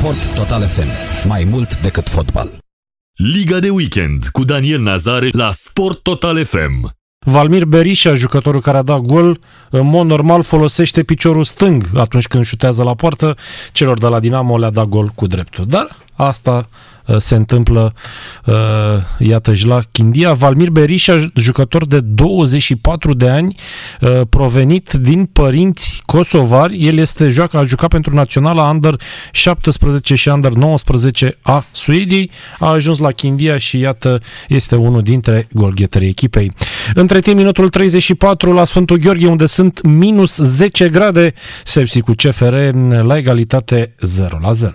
Sport Total FM. Mai mult decât fotbal. Liga de weekend cu Daniel Nazare la Sport Total FM. Valmir Berisha, jucătorul care a dat gol, în mod normal folosește piciorul stâng atunci când șutează la poartă. Celor de la Dinamo le-a dat gol cu dreptul. Dar asta Uh, se întâmplă, uh, iată-și la Chindia. Valmir Berisha, jucător de 24 de ani, uh, provenit din părinți kosovari. El este joacă, a jucat pentru naționala Under 17 și Under 19 a Suediei. A ajuns la Chindia și iată, este unul dintre golgheterii echipei. Între timp, minutul 34 la Sfântul Gheorghe, unde sunt minus 10 grade, Sepsi cu CFR la egalitate 0 la 0.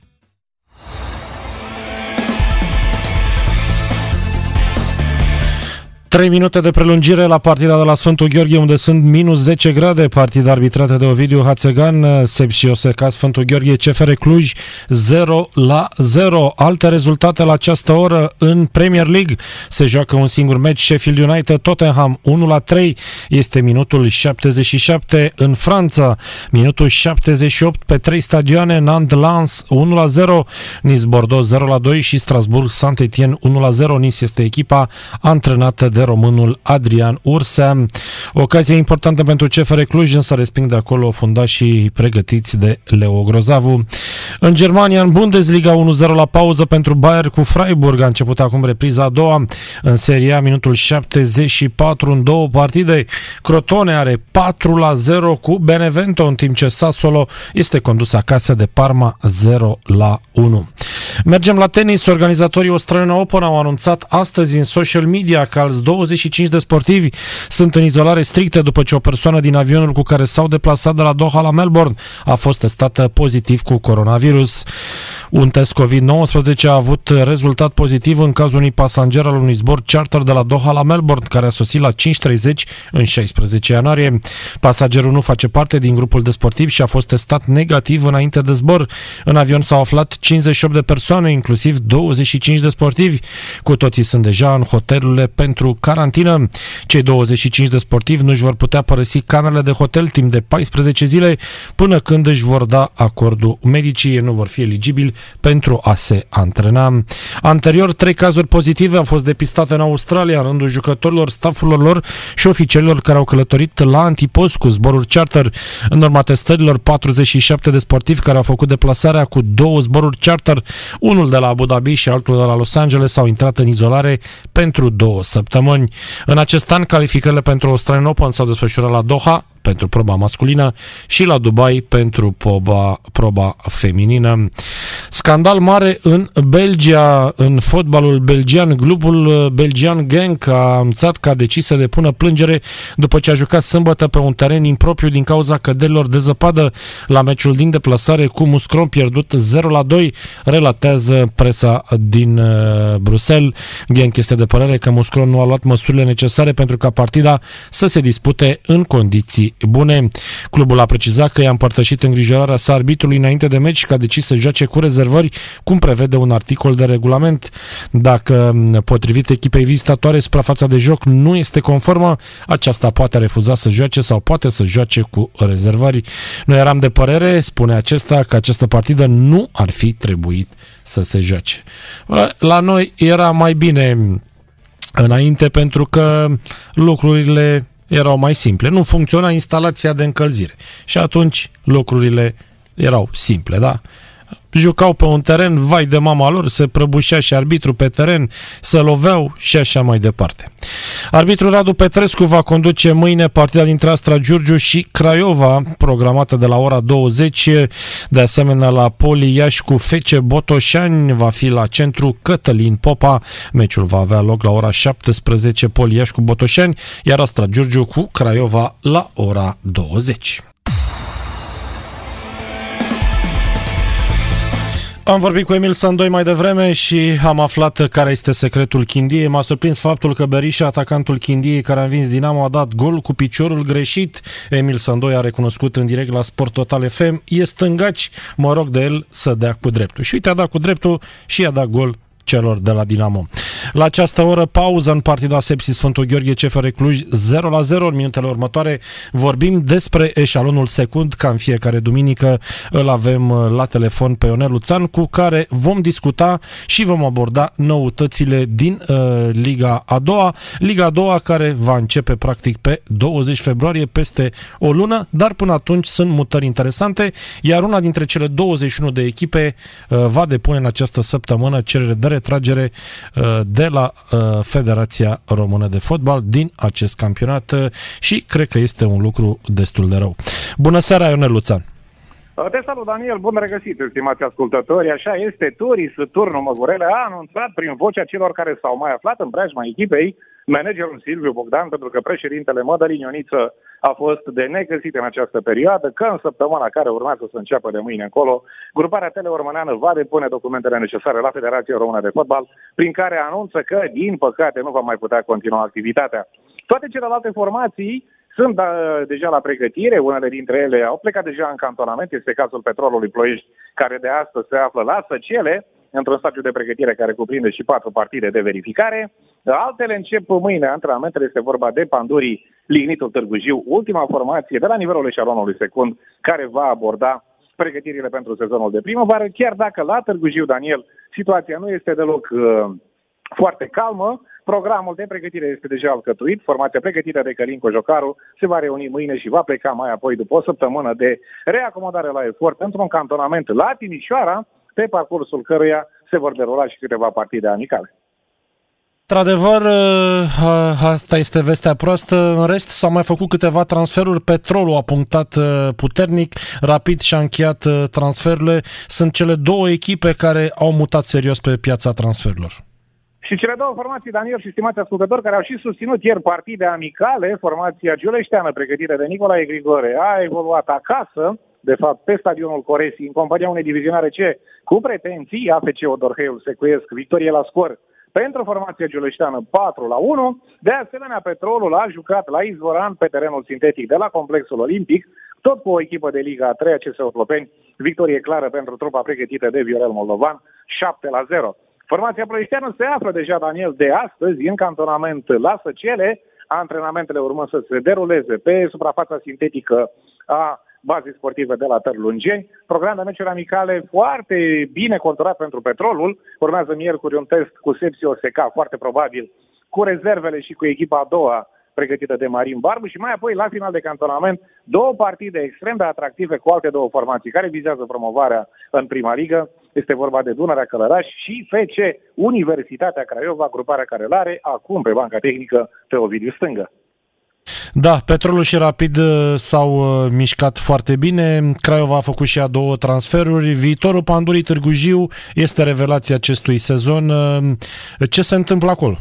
3 minute de prelungire la partida de la Sfântul Gheorghe, unde sunt minus 10 grade. Partida arbitrată de Ovidiu Hațegan, Sepsi Oseca, Sfântul Gheorghe, CFR Cluj, 0 la 0. Alte rezultate la această oră în Premier League. Se joacă un singur meci, Sheffield United, Tottenham, 1 la 3. Este minutul 77 în Franța. Minutul 78 pe 3 stadioane, Nantes Lens, 1 la 0. Nice Bordeaux, 0 la 2 și Strasbourg, Saint-Etienne, 1 la 0. Nice este echipa antrenată de de românul Adrian Ursea. Ocazia importantă pentru CFR Cluj, însă resping de acolo fundașii pregătiți de Leo Grozavu. În Germania, în Bundesliga 1-0 la pauză pentru Bayern cu Freiburg. A început acum repriza a doua în seria, minutul 74 în două partide. Crotone are 4 la 0 cu Benevento, în timp ce Sassuolo este condus acasă de Parma 0 la 1. Mergem la tenis. Organizatorii Australian Open au anunțat astăzi în social media că alți 25 de sportivi sunt în izolare strictă după ce o persoană din avionul cu care s-au deplasat de la Doha la Melbourne a fost testată pozitiv cu coronavirus. Un test COVID-19 a avut rezultat pozitiv în cazul unui pasager al unui zbor charter de la Doha la Melbourne, care a sosit la 5.30 în 16 ianuarie. Pasagerul nu face parte din grupul de sportivi și a fost testat negativ înainte de zbor. În avion s-au aflat 58 de persoane, inclusiv 25 de sportivi. Cu toții sunt deja în hotelurile pentru carantină. Cei 25 de sportivi nu își vor putea părăsi camerele de hotel timp de 14 zile până când își vor da acordul medicii. Ei nu vor fi eligibili pentru a se antrena. Anterior, trei cazuri pozitive au fost depistate în Australia în rândul jucătorilor, staffurilor lor și oficialilor care au călătorit la antipost cu zboruri charter. În urma testărilor, 47 de sportivi care au făcut deplasarea cu două zboruri charter, unul de la Abu Dhabi și altul de la Los Angeles, au intrat în izolare pentru două săptămâni. În acest an, calificările pentru Australian Open s-au desfășurat la Doha, pentru proba masculină și la Dubai pentru proba, proba feminină. Scandal mare în Belgia, în fotbalul belgian. Clubul belgian Genk a anunțat că a decis să depună plângere după ce a jucat sâmbătă pe un teren impropriu din cauza căderilor de zăpadă la meciul din deplasare cu Muscron pierdut 0 la 2, relatează presa din uh, Bruxelles. Genk este de părere că Muscron nu a luat măsurile necesare pentru ca partida să se dispute în condiții bune. Clubul a precizat că i-a împărtășit îngrijorarea sa arbitrului înainte de meci că a decis să joace cu rezervări, cum prevede un articol de regulament. Dacă, potrivit echipei vizitatoare, suprafața de joc nu este conformă, aceasta poate refuza să joace sau poate să joace cu rezervări. Noi eram de părere, spune acesta, că această partidă nu ar fi trebuit să se joace. La noi era mai bine înainte pentru că lucrurile erau mai simple. Nu funcționa instalația de încălzire. Și atunci lucrurile erau simple, da? Jucau pe un teren, vai de mama lor, se prăbușea și arbitru pe teren, se loveau și așa mai departe. Arbitrul Radu Petrescu va conduce mâine partida dintre Astra Giurgiu și Craiova, programată de la ora 20. De asemenea, la Poli Iași cu Fece Botoșani va fi la centru Cătălin Popa. Meciul va avea loc la ora 17, Poli Iași cu Botoșani, iar Astra Giurgiu cu Craiova la ora 20. Am vorbit cu Emil Sandoi mai devreme și am aflat care este secretul Chindiei. M-a surprins faptul că Berisha, atacantul Chindiei care a învins Dinamo, a dat gol cu piciorul greșit. Emil Sandoi a recunoscut în direct la Sport Total FM. E stângaci, mă rog de el să dea cu dreptul. Și uite, a dat cu dreptul și a dat gol celor de la Dinamo. La această oră, pauză în partida Sepsi Sfântul Gheorghe CFR Cluj 0 la 0. În minutele următoare vorbim despre eșalonul secund, ca în fiecare duminică îl avem la telefon pe Ionel Luțan, cu care vom discuta și vom aborda noutățile din uh, Liga a doua. Liga a doua care va începe practic pe 20 februarie, peste o lună, dar până atunci sunt mutări interesante, iar una dintre cele 21 de echipe uh, va depune în această săptămână cerere de retragere uh, de la uh, Federația Română de Fotbal din acest campionat și cred că este un lucru destul de rău. Bună seara, Ionel Luțan! Te salut, Daniel, bun regăsit, stimați ascultători. Așa este, Turis, turnul Măgurele a anunțat prin vocea celor care s-au mai aflat în preajma echipei managerul Silviu Bogdan, pentru că președintele Mădălin Ioniță a fost de negăsit în această perioadă, că în săptămâna care urmează să înceapă de mâine încolo, gruparea teleormâneană va depune documentele necesare la Federația Română de Fotbal, prin care anunță că, din păcate, nu va mai putea continua activitatea. Toate celelalte formații sunt da, deja la pregătire, unele dintre ele au plecat deja în cantonament, este cazul Petrolului Ploiești, care de astăzi se află la Săcele, într-un stadiu de pregătire care cuprinde și patru partide de verificare. Altele încep mâine antrenamentele, este vorba de Pandurii Lignitul Târgu Jiu, ultima formație de la nivelul eșalonului secund, care va aborda pregătirile pentru sezonul de primăvară, chiar dacă la Târgu Jiu, Daniel, situația nu este deloc uh, foarte calmă, Programul de pregătire este deja alcătuit, formația pregătită de Călin Cojocaru se va reuni mâine și va pleca mai apoi după o săptămână de reacomodare la efort într-un cantonament la Timișoara, pe parcursul căruia se vor derula și câteva partide amicale. Într-adevăr, ă, asta este vestea proastă. În rest, s-au mai făcut câteva transferuri. Petrolul a punctat ă, puternic, rapid și-a încheiat ă, transferurile. Sunt cele două echipe care au mutat serios pe piața transferurilor. Și cele două formații, Daniel și stimați ascultători, care au și susținut ieri partide amicale, formația giuleșteană pregătită de Nicolae Grigore a evoluat acasă, de fapt, pe stadionul Coresi, în compania unei divizionare C, cu pretenții, AFC Odorheiul Secuiesc, victorie la scor pentru formația giuleșteană 4 la 1. De asemenea, Petrolul a jucat la Izvoran pe terenul sintetic de la Complexul Olimpic, tot cu o echipă de Liga a 3 CS Otlopeni, victorie clară pentru trupa pregătită de Viorel Moldovan, 7 la 0. Formația ploieșteană se află deja, Daniel, de astăzi în cantonament la Săcele, antrenamentele urmând să se deruleze pe suprafața sintetică a bazei sportive de la Tărlungeni. Program de meciuri amicale foarte bine conturat pentru petrolul. Urmează miercuri un test cu Sepsi OSK, foarte probabil, cu rezervele și cu echipa a doua pregătită de Marin Barbu și mai apoi, la final de cantonament, două partide extrem de atractive cu alte două formații care vizează promovarea în prima ligă. Este vorba de Dunărea Călăraș și FC Universitatea Craiova, gruparea care îl are acum pe banca tehnică pe Ovidiu Stângă. Da, Petrolul și Rapid uh, s-au uh, mișcat foarte bine. Craiova a făcut și a două transferuri. Viitorul Pandurii Târgu Jiu este revelația acestui sezon. Uh, ce se întâmplă acolo?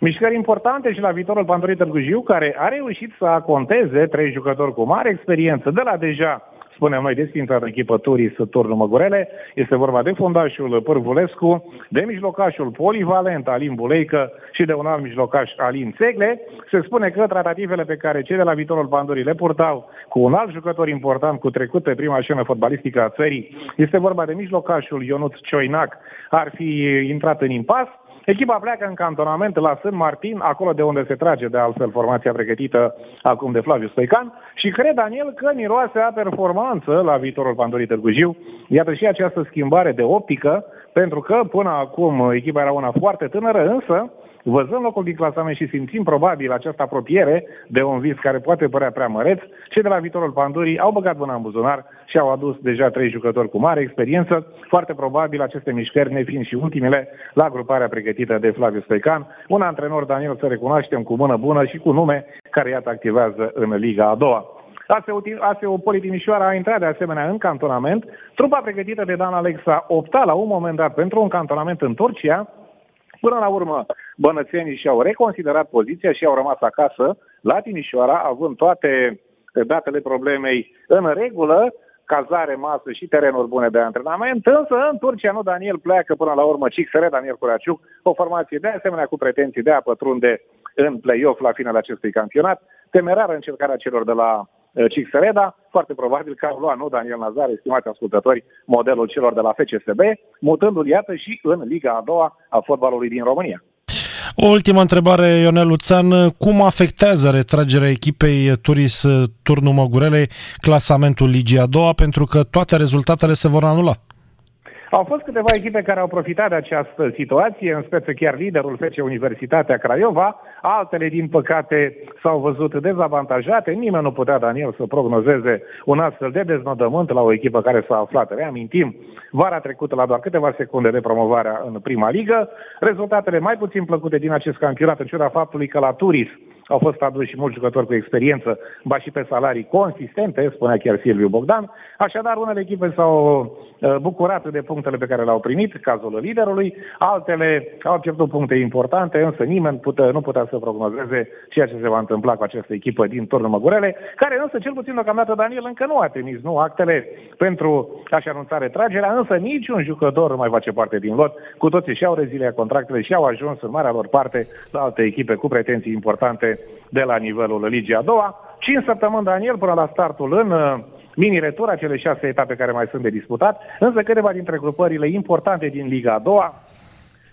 Mișcări importante și la viitorul Pandurii Târgu Jiu, care a reușit să aconteze trei jucători cu mare experiență de la deja spunem noi, desfințată echipă Turis Turnul Măgurele. Este vorba de fundașul Pârvulescu, de mijlocașul polivalent Alin Buleică și de un alt mijlocaș Alin Țegle. Se spune că tratativele pe care cei de la viitorul Pandurii le purtau cu un alt jucător important cu trecut pe prima scenă fotbalistică a țării, este vorba de mijlocașul Ionuț Cioinac, ar fi intrat în impas. Echipa pleacă în cantonament la Sân Martin, acolo de unde se trage de altfel formația pregătită acum de Flaviu Stoican și cred, Daniel, că miroase a performanță la viitorul Pandorii Târgu Jiu. Iată și această schimbare de optică, pentru că până acum echipa era una foarte tânără, însă văzând locul din clasament și simțind probabil această apropiere de un vis care poate părea prea măreț, cei de la viitorul Pandurii au băgat mâna în buzunar și au adus deja trei jucători cu mare experiență, foarte probabil aceste mișcări ne fiind și ultimele la gruparea pregătită de Flaviu Stoican, un antrenor, Daniel, să recunoaștem, cu mână bună și cu nume care iată activează în Liga a doua. ASEO Poli Timișoara a intrat de asemenea în cantonament. Trupa pregătită de Dan Alexa opta la un moment dat pentru un cantonament în Turcia, Până la urmă, bănățenii și-au reconsiderat poziția și au rămas acasă la Timișoara, având toate datele problemei în regulă, cazare, masă și terenuri bune de antrenament, însă în Turcia nu Daniel pleacă până la urmă CXR Daniel Curaciuc, o formație de asemenea cu pretenții de a pătrunde în play-off la finele acestui campionat. Temerară încercarea celor de la Cixereda, foarte probabil că au luat, nu Daniel Nazar, estimați ascultători, modelul celor de la FCSB, mutându-l, iată, și în Liga a doua a fotbalului din România. O ultimă întrebare, Ionel Luțan. Cum afectează retragerea echipei Turis Turnul Măgurele clasamentul Ligii a doua, pentru că toate rezultatele se vor anula? Au fost câteva echipe care au profitat de această situație, în speță chiar liderul FC Universitatea Craiova, altele, din păcate, s-au văzut dezavantajate. Nimeni nu putea, Daniel, să prognozeze un astfel de deznodământ la o echipă care s-a aflat, reamintim, vara trecută la doar câteva secunde de promovarea în prima ligă. Rezultatele mai puțin plăcute din acest campionat, în ciuda faptului că la Turis au fost aduși mulți jucători cu experiență, ba și pe salarii consistente, spunea chiar Silviu Bogdan. Așadar, unele echipe s-au uh, bucurat de punctele pe care le-au primit, cazul liderului, altele au pierdut puncte importante, însă nimeni putea, nu putea să prognozeze ceea ce se va întâmpla cu această echipă din turnul Măgurele, care însă, cel puțin deocamdată, Daniel încă nu a trimis nu actele pentru a-și anunța retragerea, însă niciun jucător nu mai face parte din lot. Cu toții și-au reziliat contractele și au ajuns în marea lor parte la alte echipe cu pretenții importante de la nivelul Ligii a doua. 5 săptămâni, Daniel, până la startul în uh, mini-retura, cele șase etape care mai sunt de disputat, însă câteva dintre grupările importante din Liga a doua,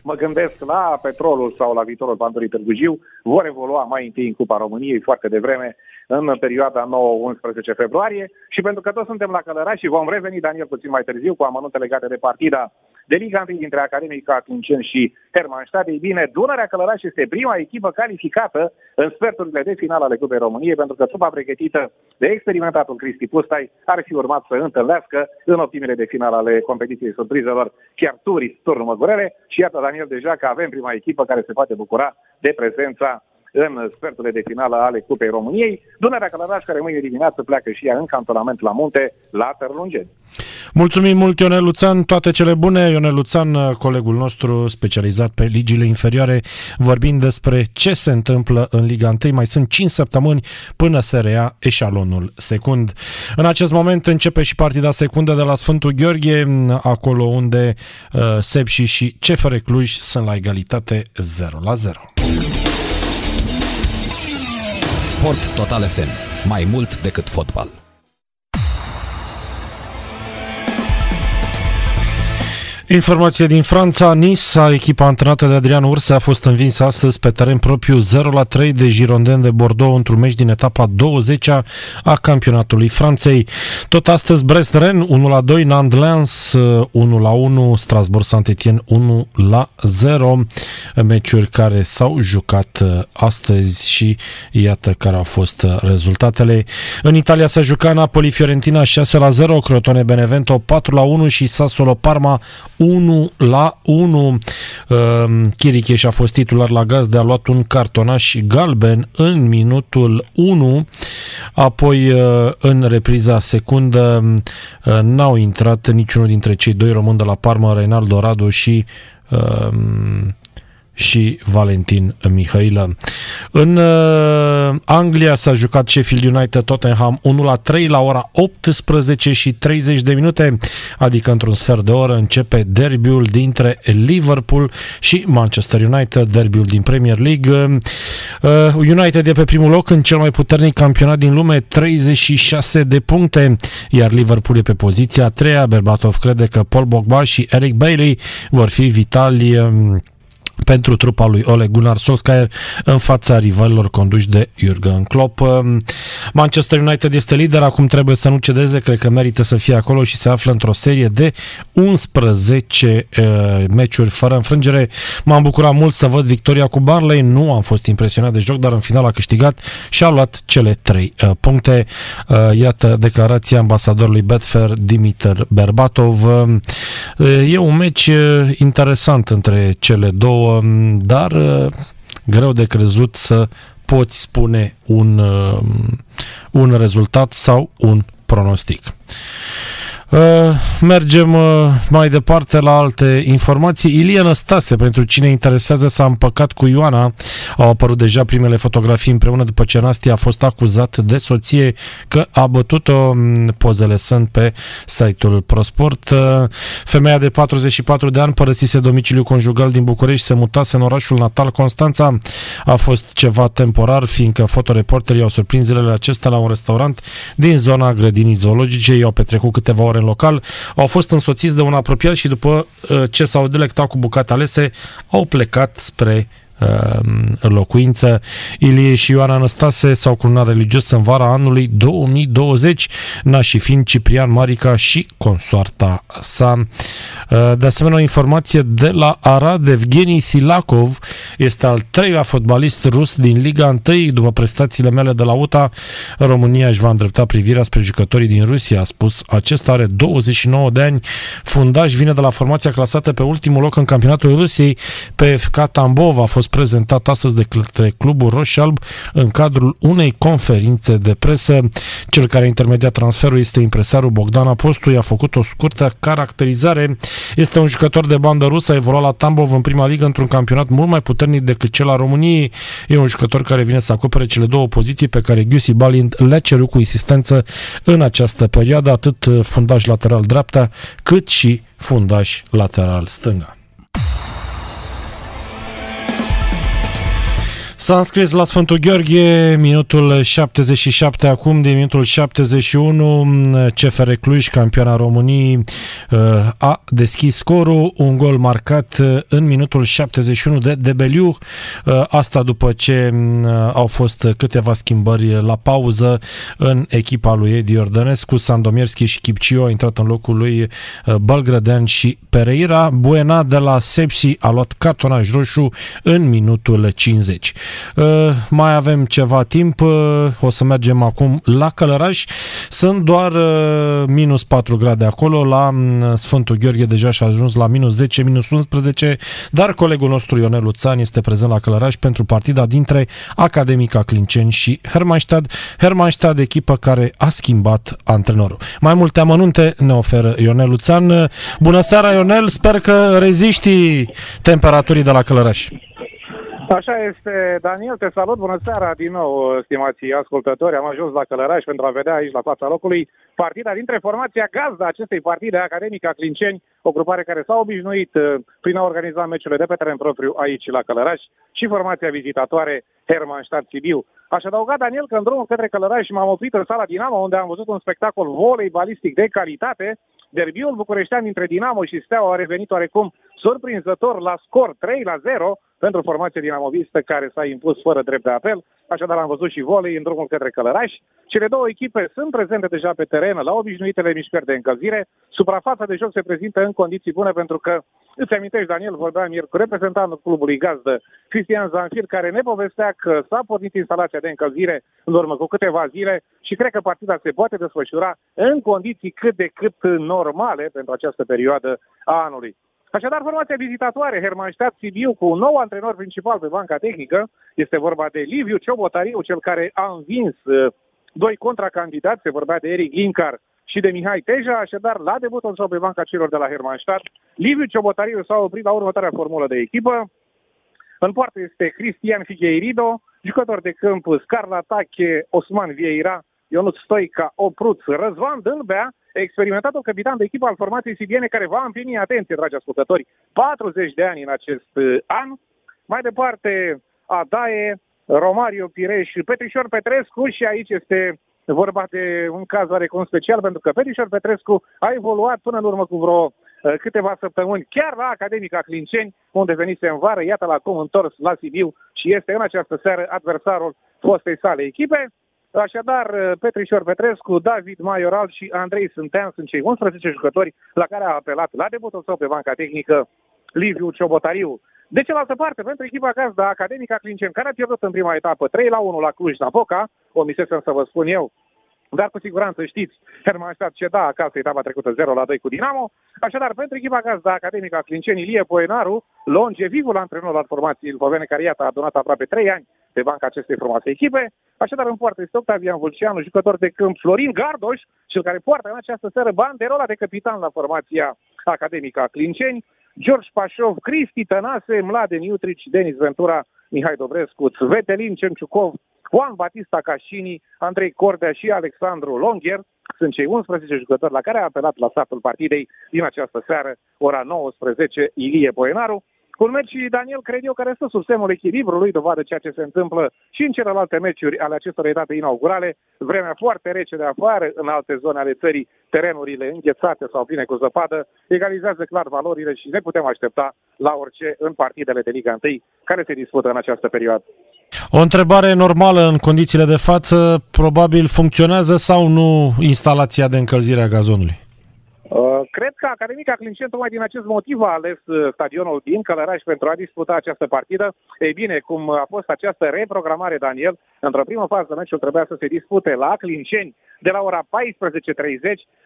mă gândesc la Petrolul sau la viitorul Pandorii Târgu vor evolua mai întâi în Cupa României foarte devreme în perioada 9-11 februarie și pentru că toți suntem la Călăraș și vom reveni, Daniel, puțin mai târziu cu amănunte legate de partida de Liga 1 dintre Academica Atuncen și Hermannstadt. Ei bine, Dunărea Călăraș este prima echipă calificată în sferturile de final ale Cupei României, pentru că trupa pregătită de experimentatul Cristi Pustai ar fi urmat să întâlnească în optimile de final ale competiției surprizelor chiar Turis, turnul Măgurele și iată, Daniel, deja că avem prima echipă care se poate bucura de prezența în sferturile de finală ale Cupei României. Dunărea Călăraș, care mâine dimineață pleacă și ea în cantonament la munte, la Tărlungeni. Mulțumim mult, Ionel Luțan, toate cele bune. Ionel Luțan, colegul nostru specializat pe ligile inferioare, vorbind despre ce se întâmplă în Liga 1. Mai sunt 5 săptămâni până se rea eșalonul secund. În acest moment începe și partida secundă de la Sfântul Gheorghe, acolo unde uh, Sepsi și CFR Cluj sunt la egalitate 0 la 0. Sport Total FM. Mai mult decât fotbal. Informație din Franța, Nice, echipa antrenată de Adrian Urse, a fost învinsă astăzi pe teren propriu 0-3 de Girondin de Bordeaux într-un meci din etapa 20 a campionatului Franței. Tot astăzi Brest-Ren 1-2, Nantes-Lens 1-1, Strasbourg-Saint-Etienne 1-0, meciuri care s-au jucat uh, astăzi și iată care au fost uh, rezultatele. În Italia s-a jucat Napoli-Fiorentina 6-0, Crotone-Benevento 4-1 și Sassuolo-Parma 1 la 1. Chiricheș a fost titular la gaz de a luat un cartonaș galben în minutul 1. Apoi uh, în repriza secundă uh, n-au intrat niciunul dintre cei doi români de la Parma, Reinaldo Radu și și Valentin Mihailă. În uh, Anglia s-a jucat Sheffield United Tottenham 1 la 3 la ora 18 și 30 de minute, adică într-un sfert de oră începe derbiul dintre Liverpool și Manchester United, derbiul din Premier League. Uh, United e pe primul loc în cel mai puternic campionat din lume, 36 de puncte, iar Liverpool e pe poziția a treia. Berbatov crede că Paul Pogba și Eric Bailey vor fi vitali um, pentru trupa lui Ole Gunnar Solskjaer în fața rivalilor conduși de Jurgen Klopp. Manchester United este lider, acum trebuie să nu cedeze, cred că merită să fie acolo și se află într-o serie de 11 uh, meciuri fără înfrângere. M-am bucurat mult să văd victoria cu Barley, nu am fost impresionat de joc, dar în final a câștigat și a luat cele 3 uh, puncte. Uh, iată declarația ambasadorului Betfair Dimitar Berbatov. Uh, e un meci uh, interesant între cele două dar uh, greu de crezut să poți spune un, uh, un rezultat sau un pronostic. Uh, mergem uh, mai departe la alte informații. Ilie Năstase, pentru cine interesează, s-a împăcat cu Ioana. Au apărut deja primele fotografii împreună după ce Nastia a fost acuzat de soție că a bătut-o. Pozele sunt pe site-ul ProSport. Uh, femeia de 44 de ani părăsise domiciliul conjugal din București, se mutase în orașul natal Constanța. A fost ceva temporar, fiindcă fotoreporterii au surprins zilele acestea la un restaurant din zona grădinii zoologice. I-au petrecut câteva ore în local, au fost însoțiți de un apropiat și după uh, ce s-au delectat cu bucate alese, au plecat spre în uh, locuință. Ilie și Ioana Anastase s-au cununat religios în vara anului 2020, nașii fiind Ciprian Marica și consoarta sa. Uh, de asemenea, o informație de la Arad, Evgeni Silakov este al treilea fotbalist rus din Liga 1. După prestațiile mele de la UTA, România își va îndrepta privirea spre jucătorii din Rusia, a spus. Acesta are 29 de ani, fundaș vine de la formația clasată pe ultimul loc în campionatul Rusiei, PFK Tambov a fost fost prezentat astăzi de către Clubul Roșalb în cadrul unei conferințe de presă. Cel care a intermediat transferul este impresarul Bogdan Apostu, i-a făcut o scurtă caracterizare. Este un jucător de bandă rusă, a evoluat la Tambov în prima ligă într-un campionat mult mai puternic decât cel al României. E un jucător care vine să acopere cele două poziții pe care Giusi Balint le-a cerut cu insistență în această perioadă, atât fundaș lateral dreapta, cât și fundaș lateral stânga. S-a înscris la Sfântul Gheorghe, minutul 77 acum, de minutul 71, CFR Cluj, campioana României, uh, a deschis scorul, un gol marcat uh, în minutul 71 de Debeliu, uh, asta după ce au fost câteva schimbări la pauză în echipa lui Edi Ordănescu, Sandomierski și Chipcio a intrat în locul lui Balgrădean și Pereira, Buena de la Sepsi a luat cartonaj roșu în minutul 50. Uh, mai avem ceva timp, uh, o să mergem acum la Călăraș. Sunt doar uh, minus 4 grade acolo, la mm, Sfântul Gheorghe deja și-a ajuns la minus 10, minus 11, dar colegul nostru Ionel Luțan este prezent la Călăraș pentru partida dintre Academica Clinceni și Hermannstad. Hermannstad, echipă care a schimbat antrenorul. Mai multe amănunte ne oferă Ionel Luțan. Bună seara, Ionel! Sper că reziști temperaturii de la Călăraș. Așa este, Daniel, te salut, bună seara din nou, stimații ascultători. Am ajuns la Călăraș pentru a vedea aici la fața locului partida dintre formația gazda acestei partide academica Clinceni, o grupare care s-a obișnuit uh, prin a organiza meciurile de pe teren propriu aici la Călăraș și formația vizitatoare Hermannstadt Sibiu. Aș adăuga, Daniel, că în drumul către Călăraș m-am oprit în sala Dinamo, unde am văzut un spectacol volei balistic de calitate. Derbiul bucureștean dintre Dinamo și Steaua a revenit oarecum surprinzător la scor 3 la 0 pentru formația dinamovistă care s-a impus fără drept de apel. Așadar am văzut și volei în drumul către Călăraș. Cele două echipe sunt prezente deja pe teren la obișnuitele mișcări de încălzire. Suprafața de joc se prezintă în condiții bune pentru că, îți amintești, Daniel, vorbeam ieri cu reprezentantul clubului gazdă, Cristian Zanfir, care ne povestea că s-a pornit instalația de încălzire în urmă cu câteva zile și cred că partida se poate desfășura în condiții cât de cât normale pentru această perioadă a anului. Așadar, formația vizitatoare Hermannstadt Sibiu cu un nou antrenor principal pe banca tehnică, este vorba de Liviu Ciobotariu, cel care a învins uh, doi contracandidați, se vorbea de Eric Linkar și de Mihai Teja, așadar la debutul său pe banca celor de la Hermannstadt, Liviu Ciobotariu s-a oprit la următoarea formulă de echipă. În poartă este Cristian Figueiredo, jucător de câmp Scarla Tache, Osman Vieira, Ionut Stoica, Opruț, Răzvan Dâlbea, experimentatul capitan de echipă al formației sibiene care va împlini, atenție, dragi ascultători, 40 de ani în acest uh, an. Mai departe, Adaie, Romario Pireș, Petrișor Petrescu și aici este vorba de un caz oarecum special pentru că Petrișor Petrescu a evoluat până în urmă cu vreo uh, câteva săptămâni chiar la Academica Clinceni, unde venise în vară, iată la acum întors la Sibiu și este în această seară adversarul fostei sale echipe. Așadar, uh, Petrișor Petrescu, David Maioral și Andrei Sântean sunt cei 11 jucători la care a apelat la debutul său pe banca tehnică Liviu Ciobotariu. De cealaltă parte, pentru echipa gazda Academica Clincen, care a pierdut în prima etapă 3 la 1 la Cluj, la Boca, omisesem să vă spun eu, dar cu siguranță știți, Hermannstadt ceda acasă etapa trecută 0 la 2 cu Dinamo. Așadar, pentru echipa gazda academică Clinceni, Ilie Poenaru, longevivul antrenor al formației Ilfovene, care iată a adunat aproape 3 ani pe banca acestei frumoase echipe. Așadar, în poartă este Octavian Vulceanu, jucător de câmp Florin Gardoș, cel care poartă în această seară banderola de capitan la formația academică a Clinceni, George Pașov, Cristi Tănase, Mladen Iutrici, Denis Ventura, Mihai Dobrescu, Svetelin Cemciucov, Juan Batista Cașini, Andrei Cordea și Alexandru Longher sunt cei 11 jucători la care a apelat la startul partidei din această seară, ora 19, Ilie Poenaru. Culmet și Daniel cred eu care stă sub semnul echilibrului, dovadă ceea ce se întâmplă și în celelalte meciuri ale acestor etape inaugurale. Vremea foarte rece de afară, în alte zone ale țării, terenurile înghețate sau pline cu zăpadă, egalizează clar valorile și ne putem aștepta la orice în partidele de Liga 1 care se dispută în această perioadă. O întrebare normală în condițiile de față, probabil funcționează sau nu instalația de încălzire a gazonului? Uh, cred că Academica Clincen tocmai din acest motiv a ales uh, stadionul din Călăraș pentru a disputa această partidă. Ei bine, cum a fost această reprogramare, Daniel, într-o primă fază meciul trebuia să se dispute la Clinceni de la ora 14.30,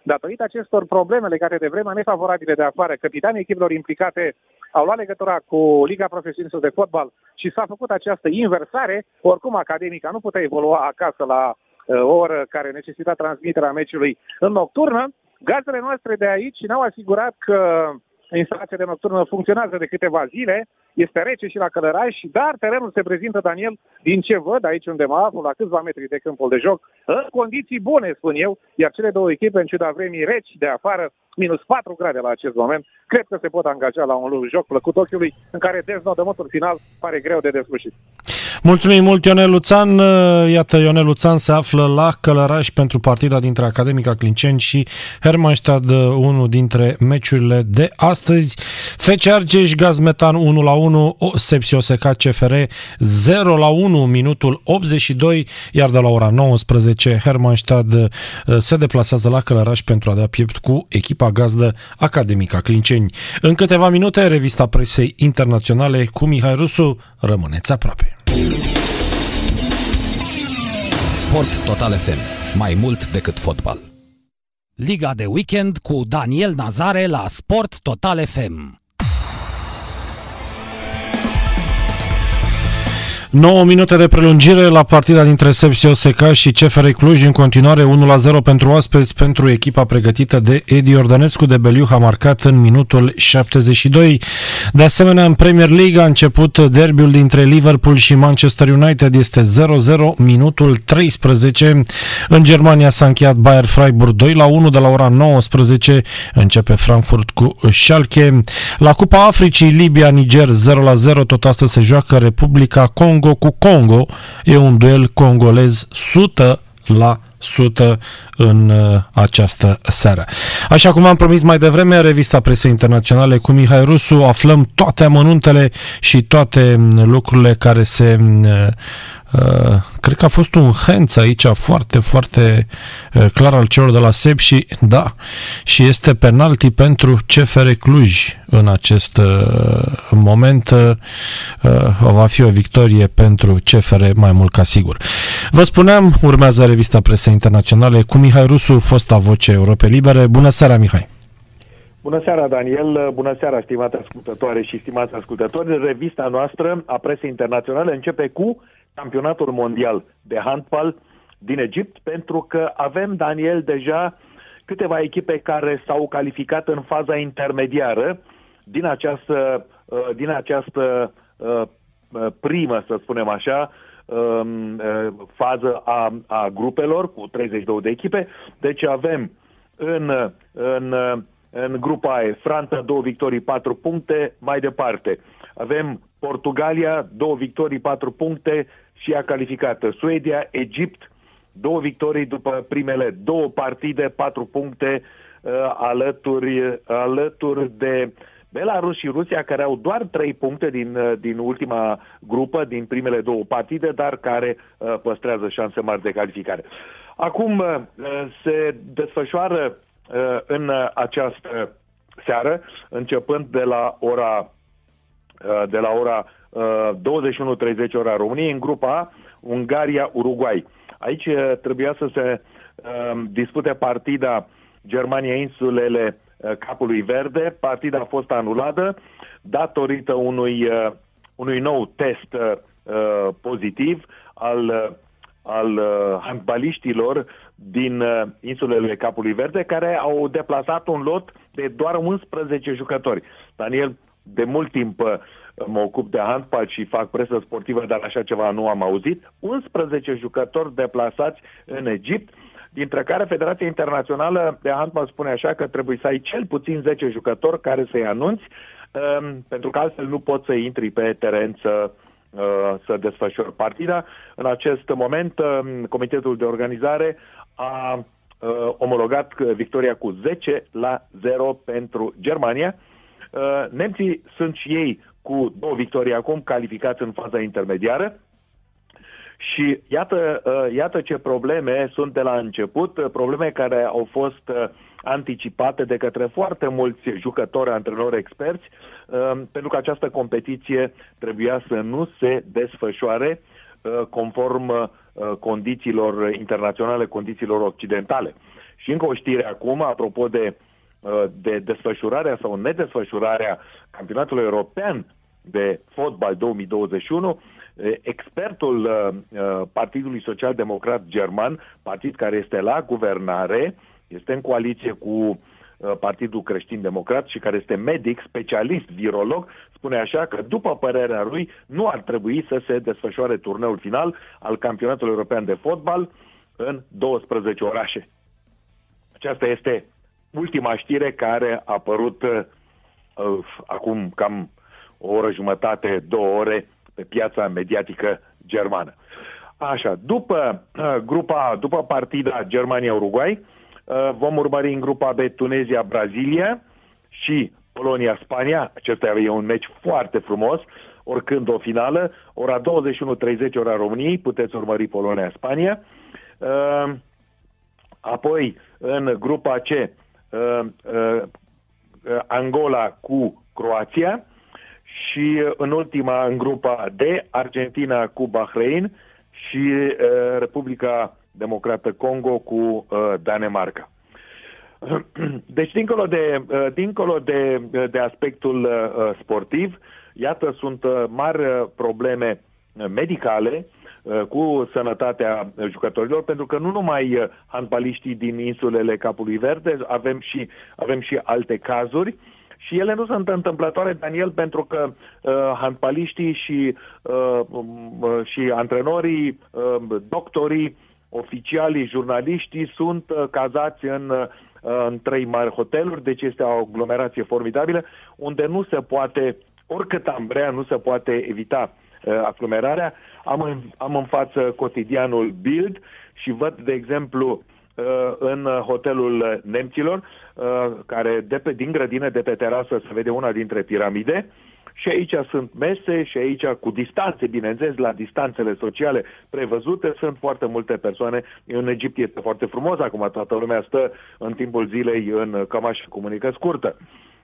datorită acestor probleme legate de vremea nefavorabile de afară. Capitanii echipelor implicate au luat legătura cu Liga Profesionistă de Fotbal și s-a făcut această inversare. Oricum, Academica nu putea evolua acasă la uh, o oră care necesita transmiterea meciului în nocturnă. Gazele noastre de aici ne-au asigurat că instalația de nocturnă funcționează de câteva zile, este rece și la Călăraș, dar terenul se prezintă, Daniel, din ce văd aici unde mă aflu, la câțiva metri de câmpul de joc, în condiții bune, spun eu, iar cele două echipe, în ciuda vremii reci de afară, minus 4 grade la acest moment, cred că se pot angaja la un joc plăcut ochiului, în care deznodământul final pare greu de deslușit. Mulțumim mult, Ionel Luțan. Iată, Ionel Luțan se află la Călăraș pentru partida dintre Academica Clinceni și Hermannstad, unul dintre meciurile de astăzi. FC Argeș, Gaz Metan 1 la 1, Sepsi OSK CFR 0 la 1, minutul 82, iar de la ora 19 Hermannstad uh, se deplasează la Călăraș pentru a da piept cu echipa gazdă Academica Clinceni. În câteva minute, revista presei internaționale cu Mihai Rusu. Rămâneți aproape. Sport Total FM. Mai mult decât fotbal. Liga de weekend cu Daniel Nazare la Sport Total FM. 9 minute de prelungire la partida dintre Sepsi OSK și CFR Cluj, în continuare 1-0 pentru oaspeți pentru echipa pregătită de Edi Ordănescu de Beliuh a marcat în minutul 72. De asemenea, în Premier League a început derbiul dintre Liverpool și Manchester United, este 0-0, minutul 13. În Germania s-a încheiat Bayer Freiburg 2-1 de la ora 19, începe Frankfurt cu Schalke. La Cupa Africii, Libia, Niger 0-0, tot astăzi se joacă Republica Congo Congo cu Congo. E un duel congolez 100 la 100 în uh, această seară. Așa cum am promis mai devreme, revista presei internaționale cu Mihai Rusu, aflăm toate amănuntele și toate mm, lucrurile care se mm, Uh, cred că a fost un henț aici foarte, foarte uh, clar al celor de la SEB și da, și este penalti pentru CFR Cluj în acest uh, moment. Va fi o victorie pentru CFR mai mult ca sigur. Vă spuneam, urmează revista presei internaționale cu Mihai Rusu, fosta voce Europe Libere. Bună seara, Mihai! Bună seara, Daniel! Bună seara, stimate ascultătoare și stimați ascultători! Revista noastră a presei internaționale începe cu campionatul mondial de handbal din Egipt, pentru că avem, Daniel, deja câteva echipe care s-au calificat în faza intermediară din această, uh, din această uh, uh, primă, să spunem așa, um, fază a, a grupelor cu 32 de echipe. Deci avem în, în, în grupa E Franța două victorii, patru puncte, mai departe. Avem Portugalia, două victorii, patru puncte și a calificată. Suedia, Egipt, două victorii după primele două partide, patru puncte uh, alături, alături de Belarus și Rusia, care au doar trei puncte din, uh, din ultima grupă, din primele două partide, dar care uh, păstrează șanse mari de calificare. Acum uh, se desfășoară uh, în această seară, începând de la ora Uh, de la ora uh, 21-30 ora României, în grupa A, Ungaria-Uruguay. Aici uh, trebuia să se uh, dispute partida Germania-Insulele uh, Capului Verde. Partida a fost anulată datorită unui, uh, unui nou test uh, pozitiv al, uh, al uh, handbaliștilor din uh, insulele Capului Verde, care au deplasat un lot de doar 11 jucători. Daniel, de mult timp uh, mă ocup de handbal și fac presă sportivă, dar așa ceva nu am auzit. 11 jucători deplasați în Egipt, dintre care Federația Internațională de Handbal spune așa că trebuie să ai cel puțin 10 jucători care să-i anunți, um, pentru că altfel nu poți să intri pe teren să uh, să desfășori partida. În acest moment, um, Comitetul de Organizare a uh, omologat victoria cu 10 la 0 pentru Germania. Uh, nemții sunt și ei cu două victorii acum calificați în faza intermediară. Și iată, uh, iată ce probleme sunt de la început, uh, probleme care au fost uh, anticipate de către foarte mulți jucători, antrenori, experți, pentru că această competiție trebuia să nu se desfășoare conform condițiilor internaționale, condițiilor occidentale. Și încă o știre acum, apropo de, de desfășurarea sau nedesfășurarea campionatului european de fotbal 2021, expertul Partidului Social Democrat German, partid care este la guvernare, este în coaliție cu Partidul Creștin Democrat și care este medic, specialist, virolog, spune așa că, după părerea lui, nu ar trebui să se desfășoare turneul final al campionatului european de fotbal în 12 orașe. Aceasta este ultima știre care a apărut uh, acum cam o oră jumătate, două ore pe piața mediatică germană. Așa, după uh, grupa, după partida Germania-Uruguay, uh, vom urmări în grupa B Tunezia-Brazilia și Polonia-Spania. Acesta e un meci foarte frumos, oricând o finală. Ora 21.30 ora României, puteți urmări Polonia-Spania. Uh, apoi, în grupa C, uh, uh, Angola cu Croația și uh, în ultima, în grupa D, Argentina cu Bahrain și uh, Republica Democrată Congo cu uh, Danemarca. Deci, dincolo de, uh, dincolo de, uh, de aspectul uh, sportiv, iată, sunt uh, mari uh, probleme medicale uh, cu sănătatea jucătorilor, pentru că nu numai handbaliștii din insulele Capului Verde, avem și, avem și alte cazuri uh, și ele nu sunt întâmplătoare, Daniel, pentru că uh, handbaliștii și, uh, uh, și antrenorii, uh, doctorii, oficialii, jurnaliștii sunt uh, cazați în, uh, în trei mari hoteluri, deci este o aglomerație formidabilă, unde nu se poate, oricât am vrea, nu se poate evita uh, aglomerarea. Am în, am în față cotidianul Bild și văd, de exemplu, Uh, în hotelul nemților, uh, care de pe, din grădină de pe terasă se vede una dintre piramide, și aici sunt mese și aici cu distanțe, bineînțeles, la distanțele sociale prevăzute, sunt foarte multe persoane. În Egipt este foarte frumos, acum toată lumea stă în timpul zilei în cămașă comunică scurtă.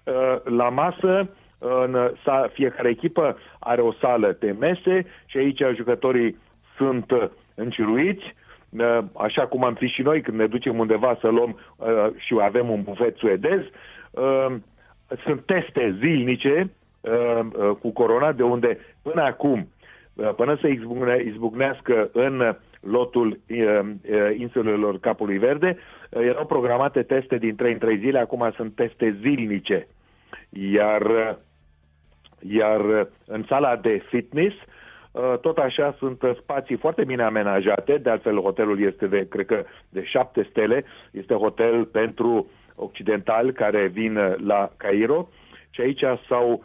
Uh, la masă, în fiecare echipă are o sală de mese și aici jucătorii sunt înciruiți, Uh, așa cum am fi și noi când ne ducem undeva să luăm uh, și avem un bufet suedez, uh, sunt teste zilnice cu corona, de unde până acum, până să izbucne, izbucnească în lotul insulelor Capului Verde, erau programate teste din 3 în 3 zile, acum sunt teste zilnice. Iar, iar în sala de fitness Uh, tot așa sunt spații foarte bine amenajate, de altfel hotelul este de, cred că, de șapte stele, este hotel pentru occidentali care vin la Cairo și aici s-au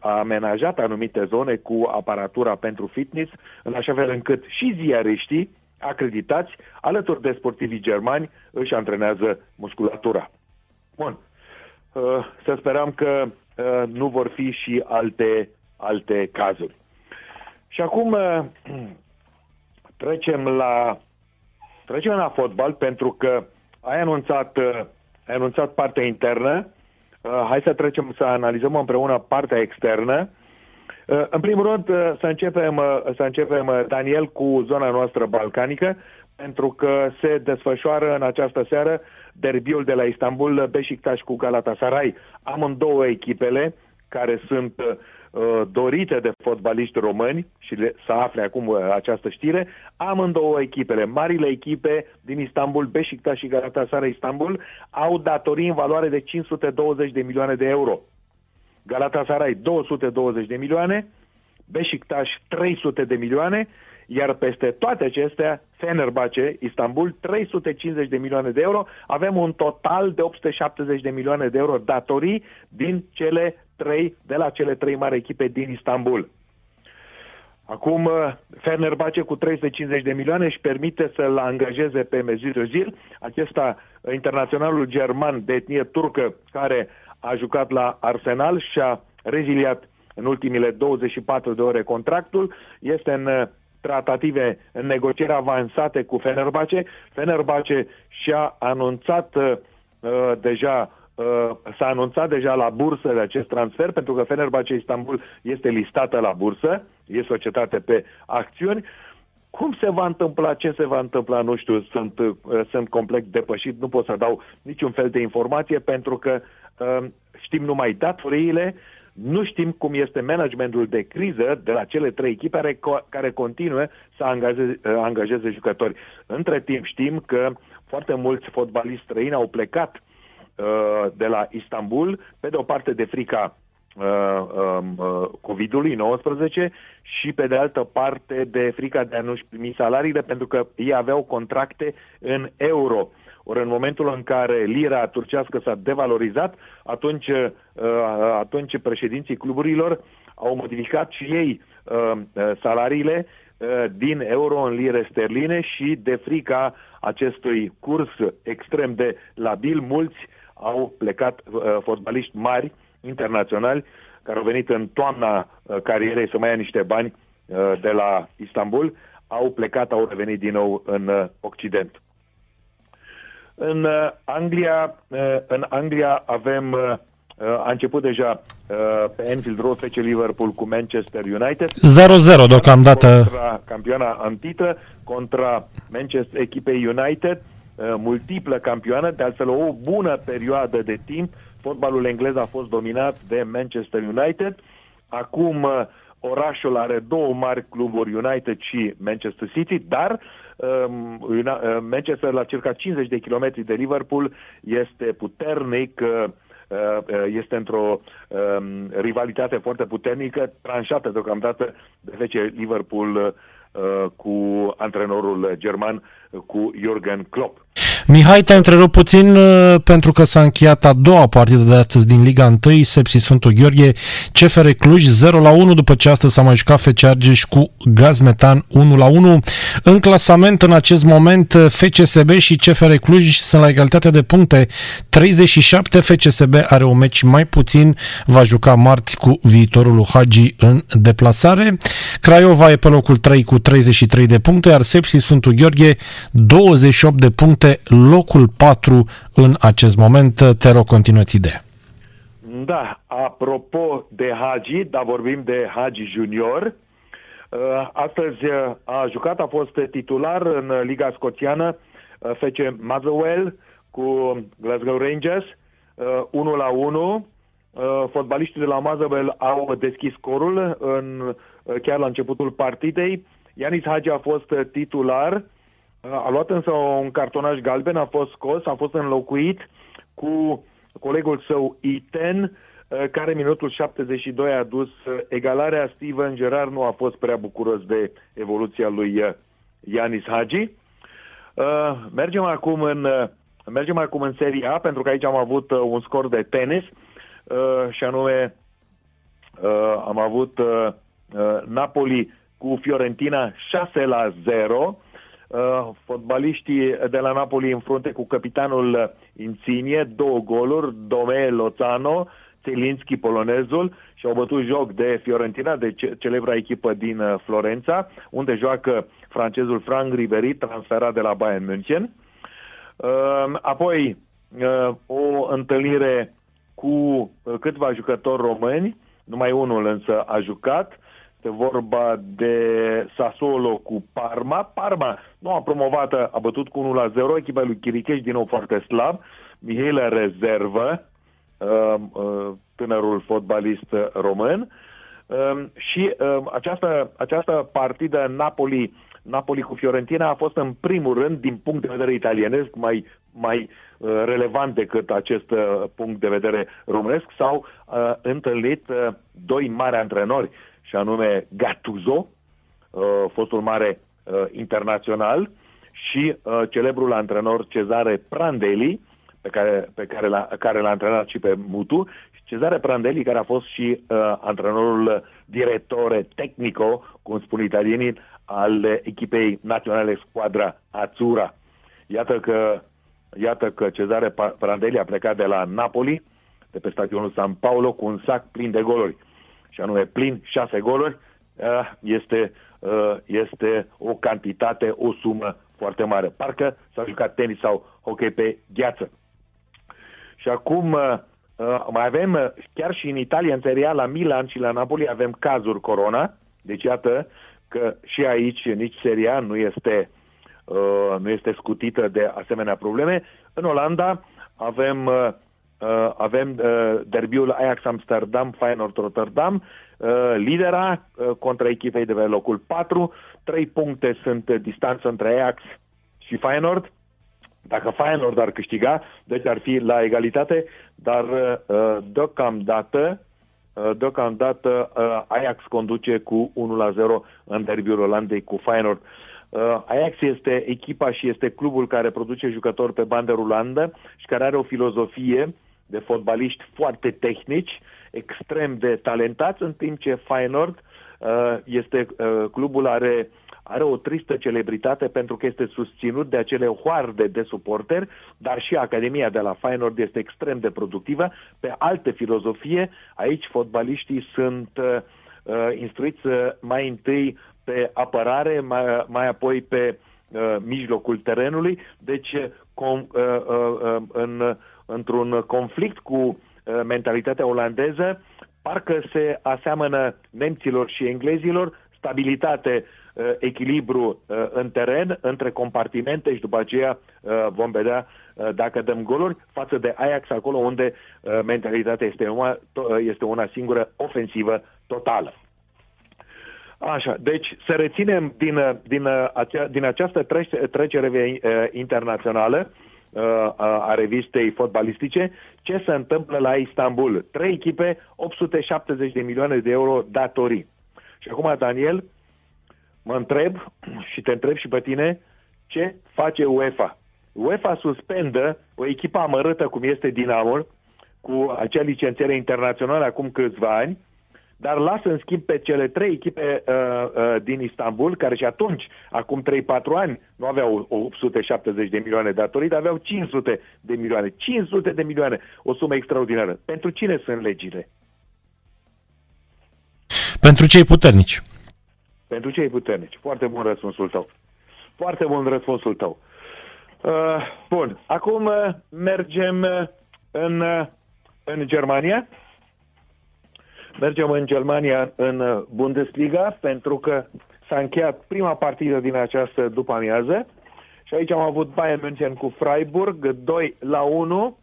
amenajat anumite zone cu aparatura pentru fitness, în așa fel încât și ziariștii acreditați, alături de sportivii germani, își antrenează musculatura. Bun. Uh, să sperăm că uh, nu vor fi și alte, alte cazuri. Și acum uh, trecem la trecem la fotbal pentru că ai anunțat, uh, ai anunțat partea internă. Uh, hai să trecem să analizăm împreună partea externă. În primul rând, să începem, să începem, Daniel, cu zona noastră balcanică, pentru că se desfășoară în această seară derbiul de la Istanbul, Beşiktaş cu Galatasaray. Amândouă echipele care sunt uh, dorite de fotbaliști români și le, să afle acum uh, această știre, amândouă echipele, marile echipe din Istanbul, Beşiktaş și Galatasaray Istanbul, au datorii în valoare de 520 de milioane de euro. Galatasaray 220 de milioane, Beşiktaş 300 de milioane iar peste toate acestea, Fenerbahce, Istanbul, 350 de milioane de euro, avem un total de 870 de milioane de euro datorii din cele trei, de la cele trei mari echipe din Istanbul. Acum, uh, Fenerbahce cu 350 de milioane își permite să-l angajeze pe Mesut Özil, acesta uh, internaționalul german de etnie turcă care a jucat la Arsenal și a reziliat în ultimile 24 de ore contractul, este în uh, tratative în negocieri avansate cu Fenerbahce. Fenerbahce și-a anunțat uh, uh, deja uh, s-a anunțat deja la bursă de acest transfer, pentru că Fenerbahce Istanbul este listată la bursă, e societate pe acțiuni. Cum se va întâmpla, ce se va întâmpla, nu știu, sunt, uh, sunt complet depășit, nu pot să dau niciun fel de informație, pentru că uh, știm numai datoriile, uh, nu știm cum este managementul de criză de la cele trei echipe care, care continuă să angajeze, uh, angajeze jucători. Între timp știm că foarte mulți fotbaliști străini au plecat uh, de la Istanbul, pe de o parte de frica uh, um, uh, COVID-ului 19 și pe de altă parte de frica de a nu-și primi salariile pentru că ei aveau contracte în euro. Ori în momentul în care lira turcească s-a devalorizat, atunci, uh, atunci președinții cluburilor au modificat și ei uh, uh, salariile din euro în lire sterline și de frica acestui curs extrem de labil, mulți au plecat fotbaliști mari, internaționali, care au venit în toamna carierei să mai ia niște bani de la Istanbul, au plecat, au revenit din nou în Occident. În uh, Anglia, uh, în Anglia avem uh, a început deja pe Anfield Road FC Liverpool cu Manchester United. 0-0 deocamdată. Contra campioana antită, contra Manchester echipei United, multiplă campioană, de altfel o bună perioadă de timp. Fotbalul englez a fost dominat de Manchester United. Acum orașul are două mari cluburi, United și Manchester City, dar um, uh, Manchester la circa 50 de kilometri de Liverpool este puternic uh, uh, este într-o um, rivalitate foarte puternică, tranșată deocamdată de FC Liverpool cu antrenorul german, cu Jürgen Klopp. Mihai, te întrerup puțin uh, pentru că s-a încheiat a doua partidă de astăzi din Liga 1, Sepsi Sfântul Gheorghe, CFR Cluj 0 la 1, după ce astăzi s-a mai jucat FC Argeș cu Gazmetan 1 la 1. În clasament, în acest moment, FCSB și CFR Cluj sunt la egalitate de puncte 37, FCSB are un meci mai puțin, va juca marți cu viitorul lui Hagi în deplasare. Craiova e pe locul 3 cu 33 de puncte, iar Sepsi Sfântul Gheorghe 28 de puncte, locul 4 în acest moment. Te rog, continuați ideea. Da, apropo de Hagi, dar vorbim de Hagi Junior, uh, astăzi uh, a jucat, a fost titular în Liga Scoțiană uh, FC Motherwell cu Glasgow Rangers, 1 la 1. Fotbaliștii de la Motherwell au deschis scorul în, chiar la începutul partidei. Ianis Hagi a fost titular, a luat însă un cartonaj galben, a fost scos, a fost înlocuit cu colegul său Iten, care minutul 72 a dus egalarea. Steven Gerard nu a fost prea bucuros de evoluția lui Ianis Hagi. Mergem acum în mergem acum în Serie A, pentru că aici am avut un scor de tenis și anume am avut Napoli cu Fiorentina 6 la 0 uh, fotbaliștii de la Napoli în frunte cu capitanul Insigne, două goluri, Dome Lozano, Zelinski, polonezul, și au bătut joc de Fiorentina, de ce- celebra echipă din uh, Florența, unde joacă francezul Frank Ribery, transferat de la Bayern München. Uh, apoi, uh, o întâlnire cu câțiva jucători români, numai unul însă a jucat. Este vorba de Sassuolo cu Parma. Parma, nu a promovat, a bătut cu 1 la 0, echipa lui Chiricheș din nou foarte slab. Mihaela rezervă, uh, uh, tânărul fotbalist român. Um, și um, această, această partidă Napoli, Napoli cu Fiorentina a fost în primul rând, din punct de vedere italienesc, mai, mai uh, relevant decât acest uh, punct de vedere românesc. S-au uh, întâlnit uh, doi mari antrenori, și anume Gattuso, uh, fostul mare uh, internațional, și uh, celebrul antrenor Cezare Prandelli, pe care, pe care, l-a, care l-a antrenat și pe Mutu, și Cezare Prandelli, care a fost și uh, antrenorul directore tehnico, cum spun italienii, al echipei naționale Squadra Azzurra. Iată că, iată că Cezare Prandelli a plecat de la Napoli, de pe stadionul San Paolo, cu un sac plin de goluri. Și anume plin șase goluri, uh, este, uh, este o cantitate, o sumă foarte mare. Parcă s-a jucat tenis sau hockey pe gheață. Și acum uh, uh, mai avem, uh, chiar și în Italia, în Serie A, la Milan și la Napoli avem cazuri corona. Deci iată că și aici nici Serie A nu este, uh, nu este scutită de asemenea probleme. În Olanda avem uh, Uh, avem uh, derbiul Ajax Amsterdam, Feyenoord Rotterdam, uh, lidera uh, contra echipei de pe locul 4, trei puncte sunt distanță între Ajax și Feyenoord, dacă Feyenoord ar câștiga, deci ar fi la egalitate, dar uh, deocamdată, uh, deocamdată uh, Ajax conduce cu 1 la 0 în derbiul Olandei cu Feyenoord. Uh, Ajax este echipa și este clubul care produce jucători pe bandă rulandă și care are o filozofie de fotbaliști foarte tehnici, extrem de talentați, în timp ce Feyenoord uh, este uh, clubul are are o tristă celebritate pentru că este susținut de acele hoarde de suporteri, dar și Academia de la Feyenoord este extrem de productivă. Pe alte filozofie, aici fotbaliștii sunt uh, uh instruiți mai întâi pe apărare, mai, mai apoi pe uh, mijlocul terenului, deci com, uh, uh, uh, în, într-un conflict cu uh, mentalitatea olandeză, parcă se aseamănă nemților și englezilor, stabilitate Uh, echilibru uh, în teren, între compartimente și după aceea uh, vom vedea dacă dăm goluri față de Ajax acolo unde mentalitatea este una, este una singură ofensivă totală. Așa, deci să reținem din, din, acea, din această trecere internațională a revistei fotbalistice, ce se întâmplă la Istanbul. Trei echipe, 870 de milioane de euro datorii. Și acum, Daniel, mă întreb și te întreb și pe tine ce face UEFA. UEFA suspendă o echipă amărâtă cum este Dinamo cu acea licențiere internațională acum câțiva ani, dar lasă în schimb pe cele trei echipe uh, uh, din Istanbul, care și atunci, acum 3-4 ani, nu aveau 870 de milioane datorii, dar aveau 500 de milioane. 500 de milioane, o sumă extraordinară. Pentru cine sunt legile? Pentru cei puternici. Pentru cei puternici. Foarte bun răspunsul tău. Foarte bun răspunsul tău. Uh, bun. Acum uh, mergem uh, în, uh, în Germania. Mergem în Germania în uh, Bundesliga pentru că s-a încheiat prima partidă din această după amiază și aici am avut Bayern München cu Freiburg 2 la 1.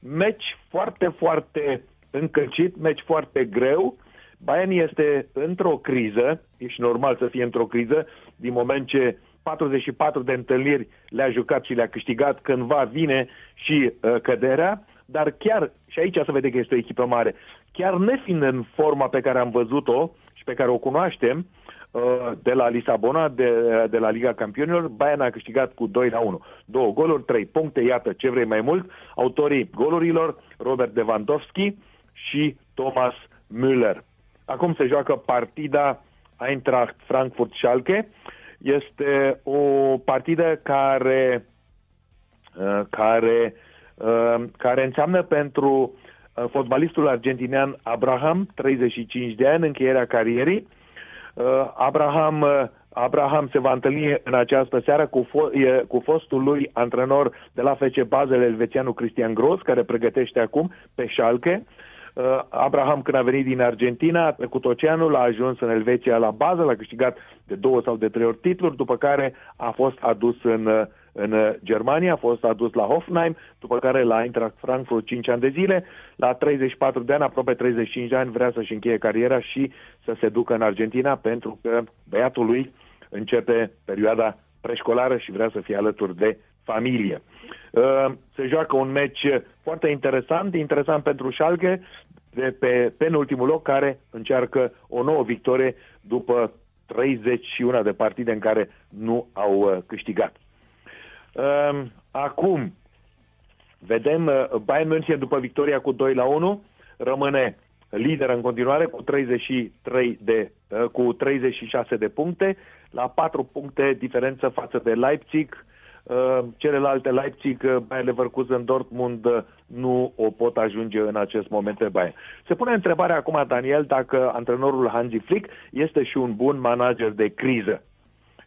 Meci foarte, foarte încălcit, meci foarte greu. Bayern este într-o criză, e și normal să fie într-o criză, din moment ce 44 de întâlniri le-a jucat și le-a câștigat, cândva vine și uh, căderea, dar chiar, și aici se vede că este o echipă mare, chiar nefiind în forma pe care am văzut-o și pe care o cunoaștem, uh, de la Lisabona, de, de la Liga Campionilor, Bayern a câștigat cu 2 la 1. Două goluri, trei puncte, iată ce vrei mai mult. Autorii golurilor, Robert Lewandowski și Thomas Müller. Acum se joacă partida Eintracht Frankfurt-Schalke. Este o partidă care, uh, care, uh, care înseamnă pentru uh, fotbalistul argentinian Abraham, 35 de ani, încheierea carierii. Abraham, Abraham se va întâlni în această seară cu, fo- cu fostul lui antrenor de la FC Basel, elvețianul Cristian Gros, care pregătește acum pe Schalke. Uh, Abraham, când a venit din Argentina, a trecut oceanul, a ajuns în Elveția la bază, l-a câștigat de două sau de trei ori titluri, după care a fost adus în, uh, în Germania, a fost adus la Hoffenheim, după care la Eintracht Frankfurt 5 ani de zile, la 34 de ani, aproape 35 de ani, vrea să-și încheie cariera și să se ducă în Argentina, pentru că băiatul lui începe perioada preșcolară și vrea să fie alături de familie. Uh, se joacă un meci foarte interesant, interesant pentru Schalke, de pe penultimul loc, care încearcă o nouă victorie după 31 de partide în care nu au uh, câștigat. Uh, acum, vedem Bayern München după victoria cu 2 la 1, rămâne lider în continuare cu 33 de, cu 36 de puncte, la 4 puncte diferență față de Leipzig, Uh, celelalte Leipzig, uh, Bayer Leverkusen, Dortmund uh, nu o pot ajunge în acest moment pe Bayern. Se pune întrebarea acum, Daniel, dacă antrenorul Hansi Flick este și un bun manager de criză.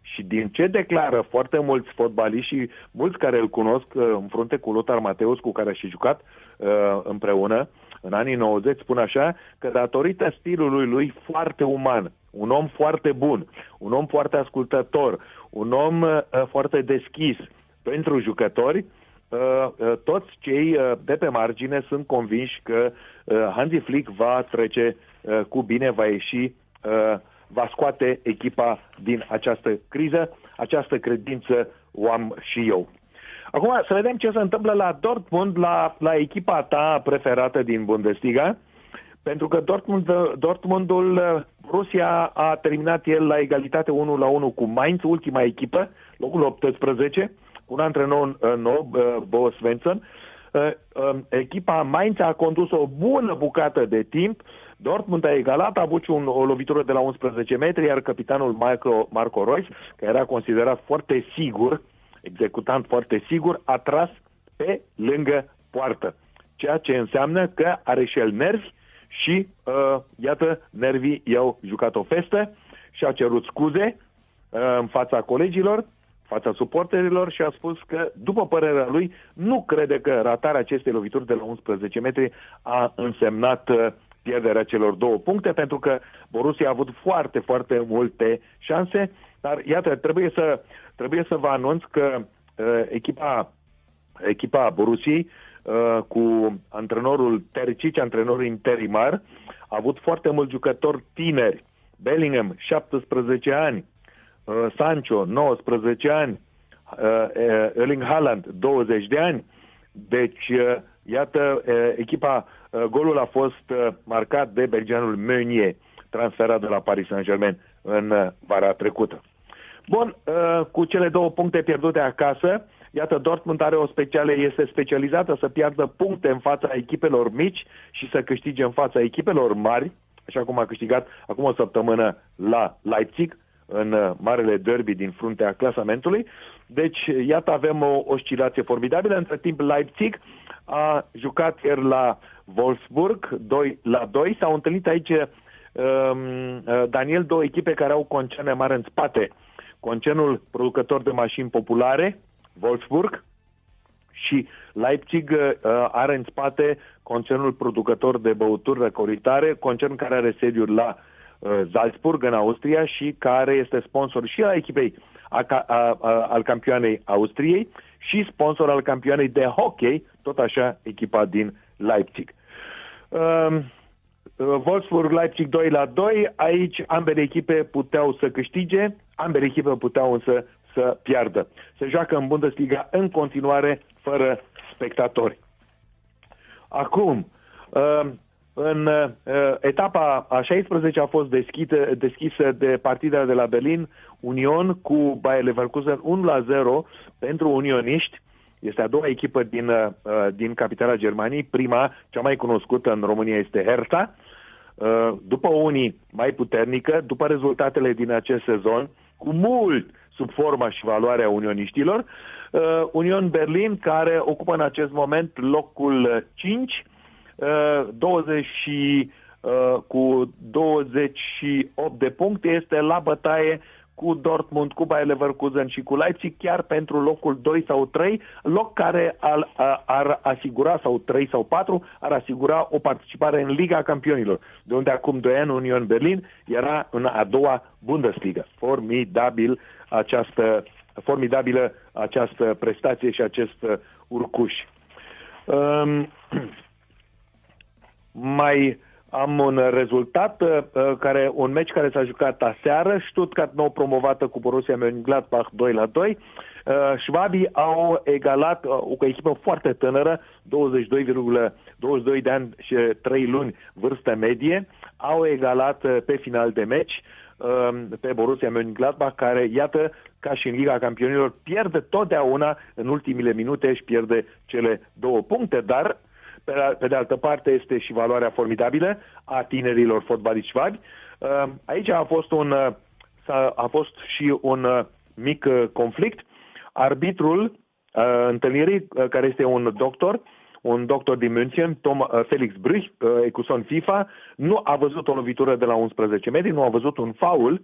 Și din ce declară foarte mulți fotbaliști și mulți care îl cunosc în frunte cu Lothar Mateus, cu care și jucat uh, împreună în anii 90, spun așa, că datorită stilului lui foarte uman, un om foarte bun, un om foarte ascultător, un om uh, foarte deschis pentru jucători, uh, uh, toți cei uh, de pe margine sunt convinși că uh, Hansi Flick va trece uh, cu bine, va ieși, uh, va scoate echipa din această criză. Această credință o am și eu. Acum să vedem ce se întâmplă la Dortmund, la, la echipa ta preferată din Bundesliga. Uh, pentru că Dortmund, Dortmundul, uh, Rusia a terminat el la egalitate 1 la 1 cu Mainz, ultima echipă, locul 18, cu un antrenor uh, nou, uh, Bo Svensson. Um, echipa Mainz a condus o bună bucată de timp, Dortmund a egalat, a avut un, o lovitură de la 11 metri, iar capitanul Marco, Marco Reus, care era considerat foarte sigur, executant foarte sigur, a tras pe lângă poartă. Ceea ce înseamnă că are și el nervi și, uh, iată, nervii i-au jucat o festă și a cerut scuze uh, în fața colegilor, fața suporterilor și a spus că, după părerea lui, nu crede că ratarea acestei lovituri de la 11 metri a însemnat uh, pierderea celor două puncte, pentru că Borussia a avut foarte, foarte multe șanse, dar iată, trebuie să, trebuie să vă anunț că uh, echipa, echipa Borussiei Uh, cu antrenorul Tercici, antrenorul interimar, a avut foarte mulți jucători tineri. Bellingham, 17 ani, uh, Sancho, 19 ani, uh, Erling Haaland, 20 de ani. Deci, iată, echipa, golul a fost marcat de belgianul Meunier, transferat de la Paris Saint-Germain în vara trecută. Bun, cu cele două puncte pierdute acasă, Iată, Dortmund are o speciale, este specializată să piardă puncte în fața echipelor mici și să câștige în fața echipelor mari, așa cum a câștigat acum o săptămână la Leipzig, în uh, marele derby din fruntea clasamentului. Deci, iată, avem o oscilație formidabilă. Între timp, Leipzig a jucat ieri la Wolfsburg, 2 la 2. S-au întâlnit aici, um, uh, Daniel, două echipe care au concerne mari în spate. Concernul producător de mașini populare, Wolfsburg și Leipzig uh, are în spate concernul producător de băuturi răcoritare, concern care are sediul la uh, Salzburg, în Austria, și care este sponsor și al echipei a, a, a, al campioanei Austriei și sponsor al campioanei de hockey, tot așa echipa din Leipzig. Uh, Wolfsburg Leipzig 2 la 2, aici ambele echipe puteau să câștige, ambele echipe puteau însă să piardă. Se joacă în Bundesliga în continuare fără spectatori. Acum, uh, în uh, etapa a 16 a fost deschisă, deschisă de partida de la Berlin, Union cu Bayer Leverkusen 1 la 0 pentru unioniști. Este a doua echipă din, uh, din capitala Germaniei. Prima, cea mai cunoscută în România, este Hertha. După unii mai puternică, după rezultatele din acest sezon, cu mult sub forma și valoarea unioniștilor. Uh, Union Berlin, care ocupă în acest moment locul 5, uh, 20 și, uh, cu 28 de puncte, este la bătaie cu Dortmund, cu Bayer Leverkusen și cu Leipzig, chiar pentru locul 2 sau 3, loc care ar, ar asigura, sau 3 sau 4, ar asigura o participare în Liga Campionilor, de unde acum 2 ani Union Berlin era în a doua Bundesliga. Formidabil această, formidabilă această prestație și acest urcuș. Um, mai am un rezultat, uh, care, un meci care s-a jucat aseară, Stuttgart nou promovată cu Borussia Mönchengladbach 2 la 2. Uh, Șvabii au egalat uh, o echipă foarte tânără, 22,22 de ani și 3 luni vârstă medie, au egalat uh, pe final de meci uh, pe Borussia Mönchengladbach, care, iată, ca și în Liga Campionilor, pierde totdeauna în ultimile minute și pierde cele două puncte, dar pe, pe de altă parte este și valoarea formidabilă a tinerilor fotbaliști șvabi. Uh, aici a fost, un, uh, a fost și un uh, mic conflict. Arbitrul întâlnirii, care este un doctor, un doctor din München, Tom, Felix Brüch, Ecuson FIFA, nu a văzut o lovitură de la 11 metri, nu a văzut un faul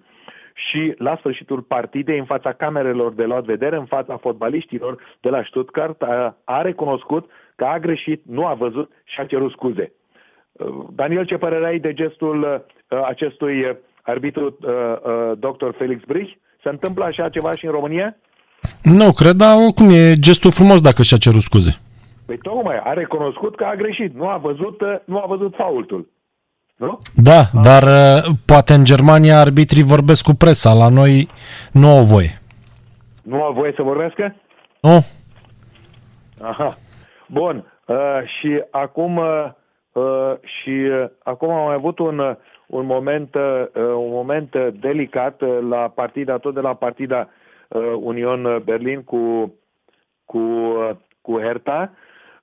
și la sfârșitul partidei, în fața camerelor de luat vedere, în fața fotbaliștilor de la Stuttgart, a, a recunoscut că a greșit, nu a văzut și a cerut scuze. Uh, Daniel, ce părere ai de gestul uh, acestui arbitru uh, dr. Felix Brich? Se întâmplă așa ceva și în România? Nu, cred, dar oricum e gestul frumos dacă și-a cerut scuze. Păi tocmai, a recunoscut că a greșit, nu a văzut, nu a văzut faultul. Nu? Da, a. dar poate în Germania arbitrii vorbesc cu presa, la noi nu au voie. Nu au voie să vorbească? Nu. Aha. Bun. Uh, și acum uh, uh, și uh, acum am avut un uh, un moment uh, un moment delicat uh, la partida tot de la partida uh, Union Berlin cu cu uh, cu Hertha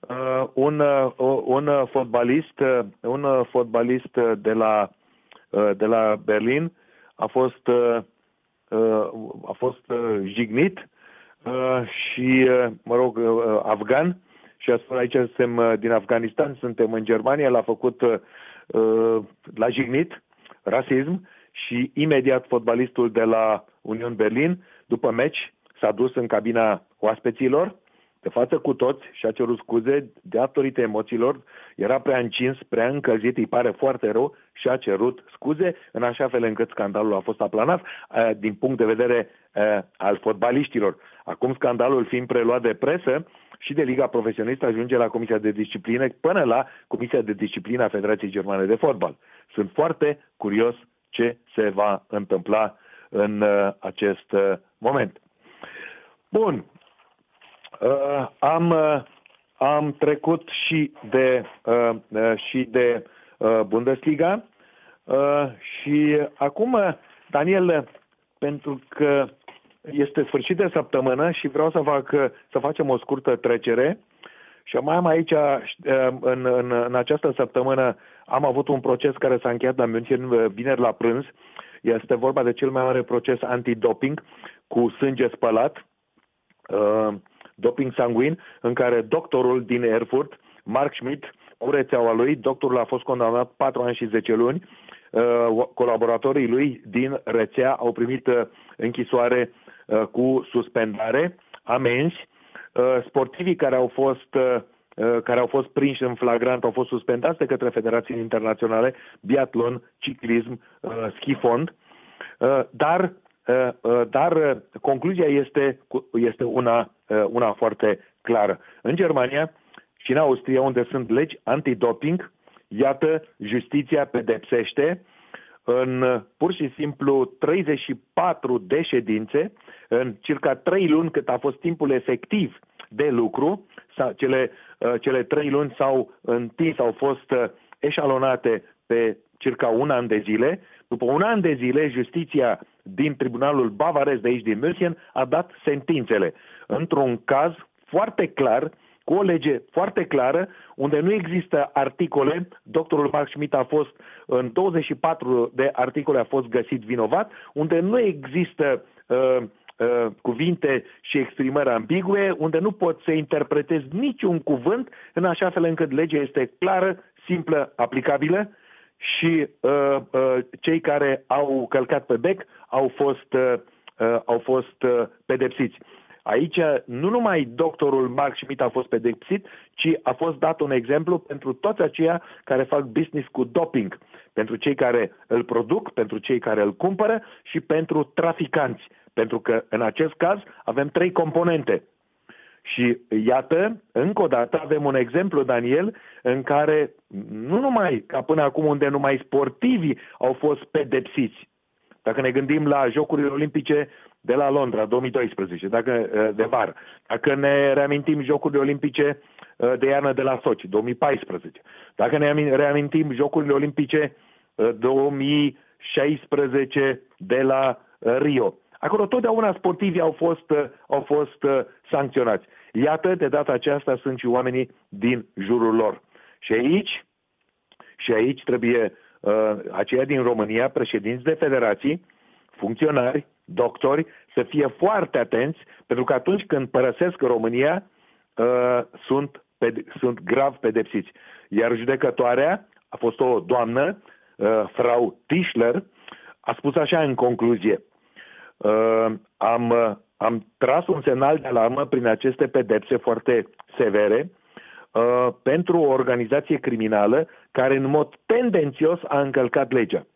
uh, un uh, un fotbalist uh, un fotbalist de la uh, de la Berlin a fost uh, uh, a fost uh, jignit uh, și uh, mă rog uh, afgan și a spus aici suntem uh, din Afganistan, suntem în Germania, l-a făcut, uh, uh, l-a jignit, rasism și imediat fotbalistul de la Union Berlin, după meci, s-a dus în cabina oaspeților, de față cu toți și a cerut scuze de datorită emoțiilor, era prea încins, prea încălzit, îi pare foarte rău și a cerut scuze în așa fel încât scandalul a fost aplanat din punct de vedere al fotbaliștilor. Acum scandalul fiind preluat de presă, și de Liga Profesionistă ajunge la Comisia de Disciplină până la Comisia de Disciplină a Federației Germane de Fotbal. Sunt foarte curios ce se va întâmpla în uh, acest uh, moment. Bun. Uh, am, uh, am trecut și de, uh, uh, și de uh, Bundesliga uh, și acum, Daniel, pentru că este sfârșit de săptămână și vreau să, fac, să facem o scurtă trecere. Și mai am aici, în, în, în această săptămână, am avut un proces care s-a încheiat la München vineri la prânz. Este vorba de cel mai mare proces antidoping cu sânge spălat, uh, doping sanguin, în care doctorul din Erfurt, Mark Schmidt, cu rețeaua lui, doctorul a fost condamnat 4 ani și 10 luni, uh, colaboratorii lui din rețea au primit uh, închisoare Uh, cu suspendare, amenzi. Uh, sportivii care au fost uh, care au fost prinși în flagrant au fost suspendați de către federații internaționale, biatlon, ciclism, schifond, dar, dar concluzia este, este una, una foarte clară. În Germania și în Austria, unde sunt legi antidoping, iată, justiția pedepsește în pur și simplu 34 de ședințe, în circa 3 luni cât a fost timpul efectiv de lucru, cele, uh, cele 3 luni s-au întins, au fost uh, eșalonate pe circa un an de zile. După un an de zile, justiția din tribunalul bavarez de aici din München a dat sentințele. Într-un caz foarte clar, cu o lege foarte clară, unde nu există articole, doctorul Mark Schmidt a fost în 24 de articole a fost găsit vinovat, unde nu există uh, uh, cuvinte și exprimări ambigue, unde nu pot să interpretezi niciun cuvânt, în așa fel încât legea este clară, simplă, aplicabilă și uh, uh, cei care au călcat pe bec au fost uh, uh, au fost uh, pedepsiți. Aici nu numai doctorul Mark Schmidt a fost pedepsit, ci a fost dat un exemplu pentru toți aceia care fac business cu doping, pentru cei care îl produc, pentru cei care îl cumpără și pentru traficanți. Pentru că în acest caz avem trei componente. Și iată, încă o dată avem un exemplu, Daniel, în care nu numai ca până acum unde numai sportivii au fost pedepsiți, dacă ne gândim la Jocurile Olimpice de la Londra, 2012, dacă, uh, de vară, dacă ne reamintim Jocurile Olimpice uh, de iarnă de la Sochi, 2014, dacă ne reamintim Jocurile Olimpice 2016 uh, de la Rio, Acolo totdeauna sportivii au fost, au fost sancționați. Iată, de data aceasta sunt și oamenii din jurul lor. Și aici, și aici trebuie uh, aceia din România, președinți de federații, funcționari, doctori, să fie foarte atenți, pentru că atunci când părăsesc România, uh, sunt, ped- sunt grav pedepsiți. Iar judecătoarea a fost o doamnă, uh, Frau Tischler, a spus așa în concluzie, uh, am, uh, am tras un semnal de alarmă prin aceste pedepse foarte severe, Uh, pentru o organizație criminală care în mod tendențios a încălcat legea.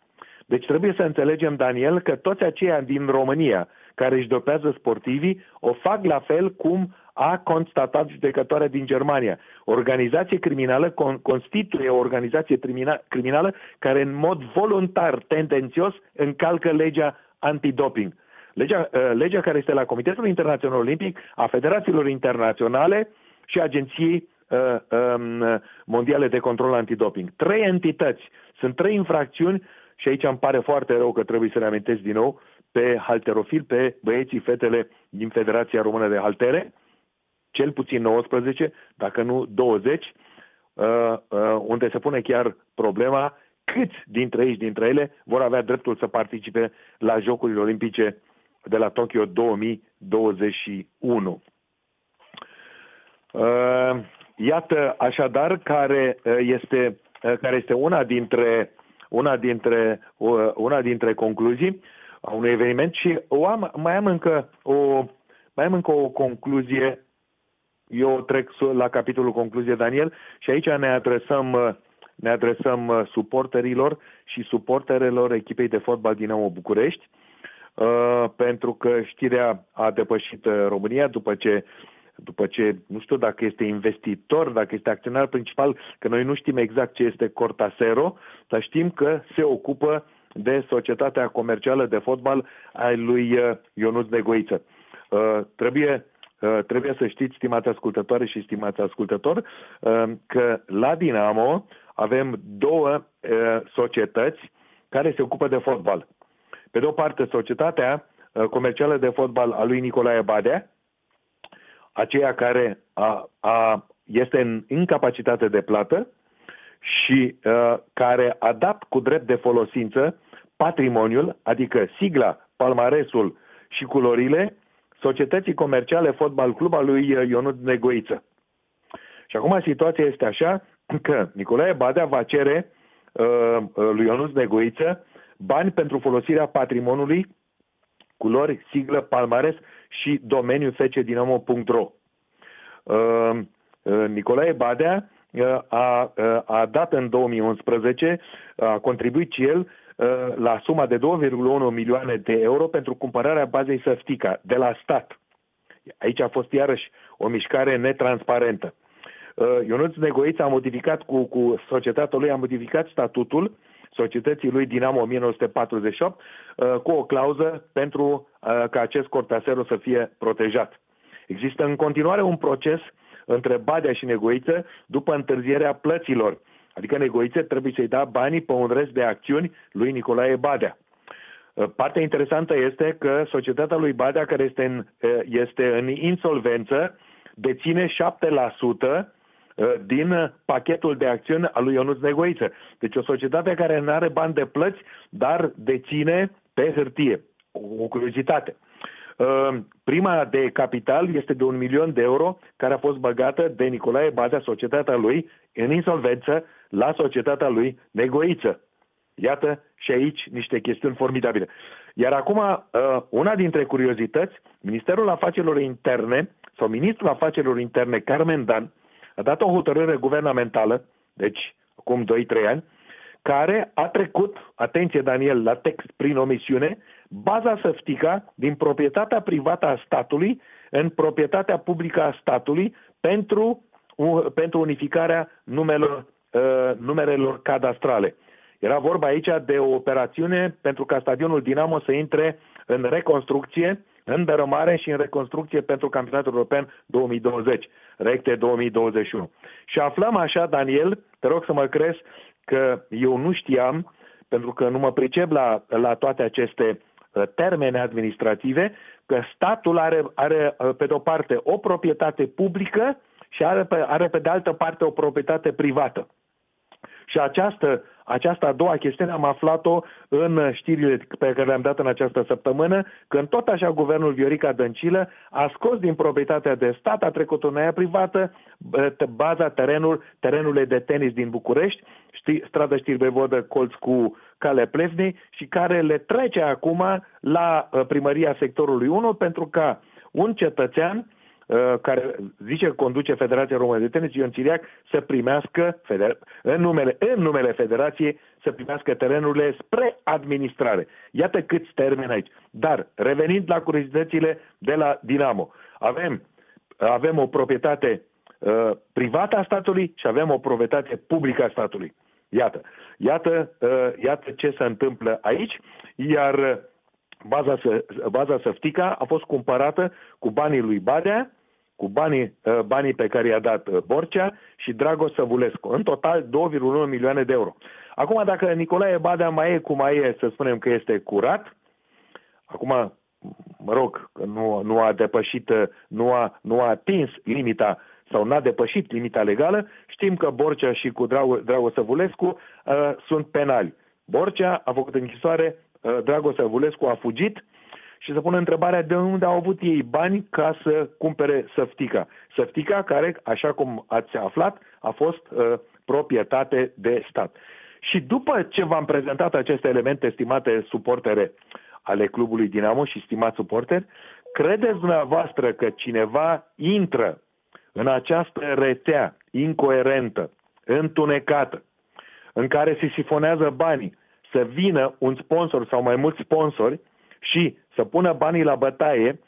Deci trebuie să înțelegem, Daniel, că toți aceia din România care își dopează sportivii o fac la fel cum a constatat judecătoarea din Germania. Organizație criminală con- constituie o organizație crimina- criminală care în mod voluntar, tendențios, încalcă legea antidoping. Legea, uh, legea care este la Comitetul Internațional Olimpic, a Federațiilor Internaționale și Agenției uh, um, mondiale de control antidoping. Trei entități, sunt trei infracțiuni și aici îmi pare foarte rău că trebuie să reamintesc din nou pe halterofil, pe băieții, fetele din Federația Română de Haltere, cel puțin 19, dacă nu 20, uh, uh, unde se pune chiar problema câți dintre ei dintre ele vor avea dreptul să participe la Jocurile Olimpice de la Tokyo 2021. Uh, Iată așadar care uh, este, uh, care este una dintre una dintre, uh, una dintre concluzii a unui eveniment și o am, mai am încă o mai am încă o concluzie. Eu trec la capitolul concluzie, Daniel, și aici ne adresăm, ne adresăm suporterilor și suporterelor echipei de fotbal Dinamo București, pentru că știrea a depășit România după ce după ce, nu știu dacă este investitor, dacă este acționar principal, că noi nu știm exact ce este Cortasero, dar știm că se ocupă de societatea comercială de fotbal a lui uh, Ionuț Negoiță. Uh, trebuie, uh, trebuie să știți, stimați ascultătoare și stimați ascultători, uh, că la Dinamo avem două uh, societăți care se ocupă de fotbal. Pe de o parte, societatea uh, comercială de fotbal a lui Nicolae Badea, aceea care a, a, este în incapacitate de plată și uh, care a dat cu drept de folosință patrimoniul, adică sigla, palmaresul și culorile societății comerciale Fotbal Club al lui Ionut Negoiță. Și acum situația este așa că Nicolae Badea va cere uh, lui Ionut Negoiță bani pentru folosirea patrimoniului, culori, siglă, palmares și domeniul fecedinamo.ro. Uh, uh, Nicolae Badea uh, a, a dat în 2011, a contribuit și el la suma de 2,1 milioane de euro pentru cumpărarea bazei Săftica de la stat. Aici a fost iarăși o mișcare netransparentă. Ionuț Negoiț a modificat cu, cu societatea lui, a modificat statutul societății lui Dinamo 1948 cu o clauză pentru ca acest cortasero să fie protejat. Există în continuare un proces între Badea și Negoiță după întârzierea plăților. Adică Negoiță trebuie să-i da banii pe un rest de acțiuni lui Nicolae Badea. Uh, partea interesantă este că societatea lui Badea, care este în, uh, este în insolvență, deține 7% uh, din pachetul de acțiuni al lui Ionuț Negoiță. Deci o societate care nu are bani de plăți, dar deține pe hârtie. O curiozitate. Ehm, prima de capital este de un milion de euro care a fost băgată de Nicolae Badea, societatea lui, în insolvență la societatea lui Negoiță. Iată și aici niște chestiuni formidabile. Iar acum, uh, una dintre curiozități, Ministerul Afacerilor Interne sau Ministrul Afacerilor Interne, Carmen Dan, a dat o hotărâre guvernamentală, deci acum 2-3 ani, care a trecut, atenție Daniel, la text prin omisiune, baza săftica din proprietatea privată a statului în proprietatea publică a statului pentru, pentru unificarea numelor, uh, numerelor cadastrale. Era vorba aici de o operațiune pentru ca stadionul Dinamo să intre în reconstrucție, în dărâmare și în reconstrucție pentru campionatul european 2020, recte 2021. Și aflăm așa, Daniel, te rog să mă crezi că eu nu știam, pentru că nu mă pricep la, la toate aceste uh, termene administrative, că statul are, are uh, pe de-o parte o proprietate publică și are pe, are pe de altă parte o proprietate privată. Și această, această a doua chestiune am aflat-o în știrile pe care le-am dat în această săptămână, când tot așa guvernul Viorica Dăncilă a scos din proprietatea de stat, a trecut în aia privată, baza terenul, terenurile de tenis din București, știi, strada Știrbevodă, colț cu Cale Plevnei și care le trece acum la uh, primăria sectorului 1 pentru ca un cetățean Uh, care zice că conduce Federația Română de Tenis, Ion Țiriac, să primească, în numele, în numele Federației, să primească terenurile spre administrare. Iată câți termeni aici. Dar, revenind la curiozitățile de la Dinamo, avem, avem o proprietate uh, privată a statului și avem o proprietate publică a statului. Iată, iată, uh, iată ce se întâmplă aici, iar baza, baza Săftica a fost cumpărată cu banii lui Badea cu banii, uh, banii pe care i-a dat uh, Borcea și Dragoș Săvulescu. În total 2,1 milioane de euro. Acum, dacă Nicolae Badea mai e cum mai e, să spunem că este curat, acum, mă rog, că nu, nu a depășit, uh, nu a, nu a atins limita sau n-a depășit limita legală, știm că Borcea și cu Dragoș Săvulescu uh, sunt penali. Borcea a făcut închisoare, uh, Dragoș Săvulescu a fugit, uh, și să pună întrebarea de unde au avut ei bani ca să cumpere săftica. Săftica care, așa cum ați aflat, a fost uh, proprietate de stat. Și după ce v-am prezentat aceste elemente, estimate suportere ale clubului Dinamo și stimați suporteri, credeți dumneavoastră că cineva intră în această rețea incoerentă, întunecată, în care se sifonează banii, să vină un sponsor sau mai mulți sponsori și să pună banii la bătaie,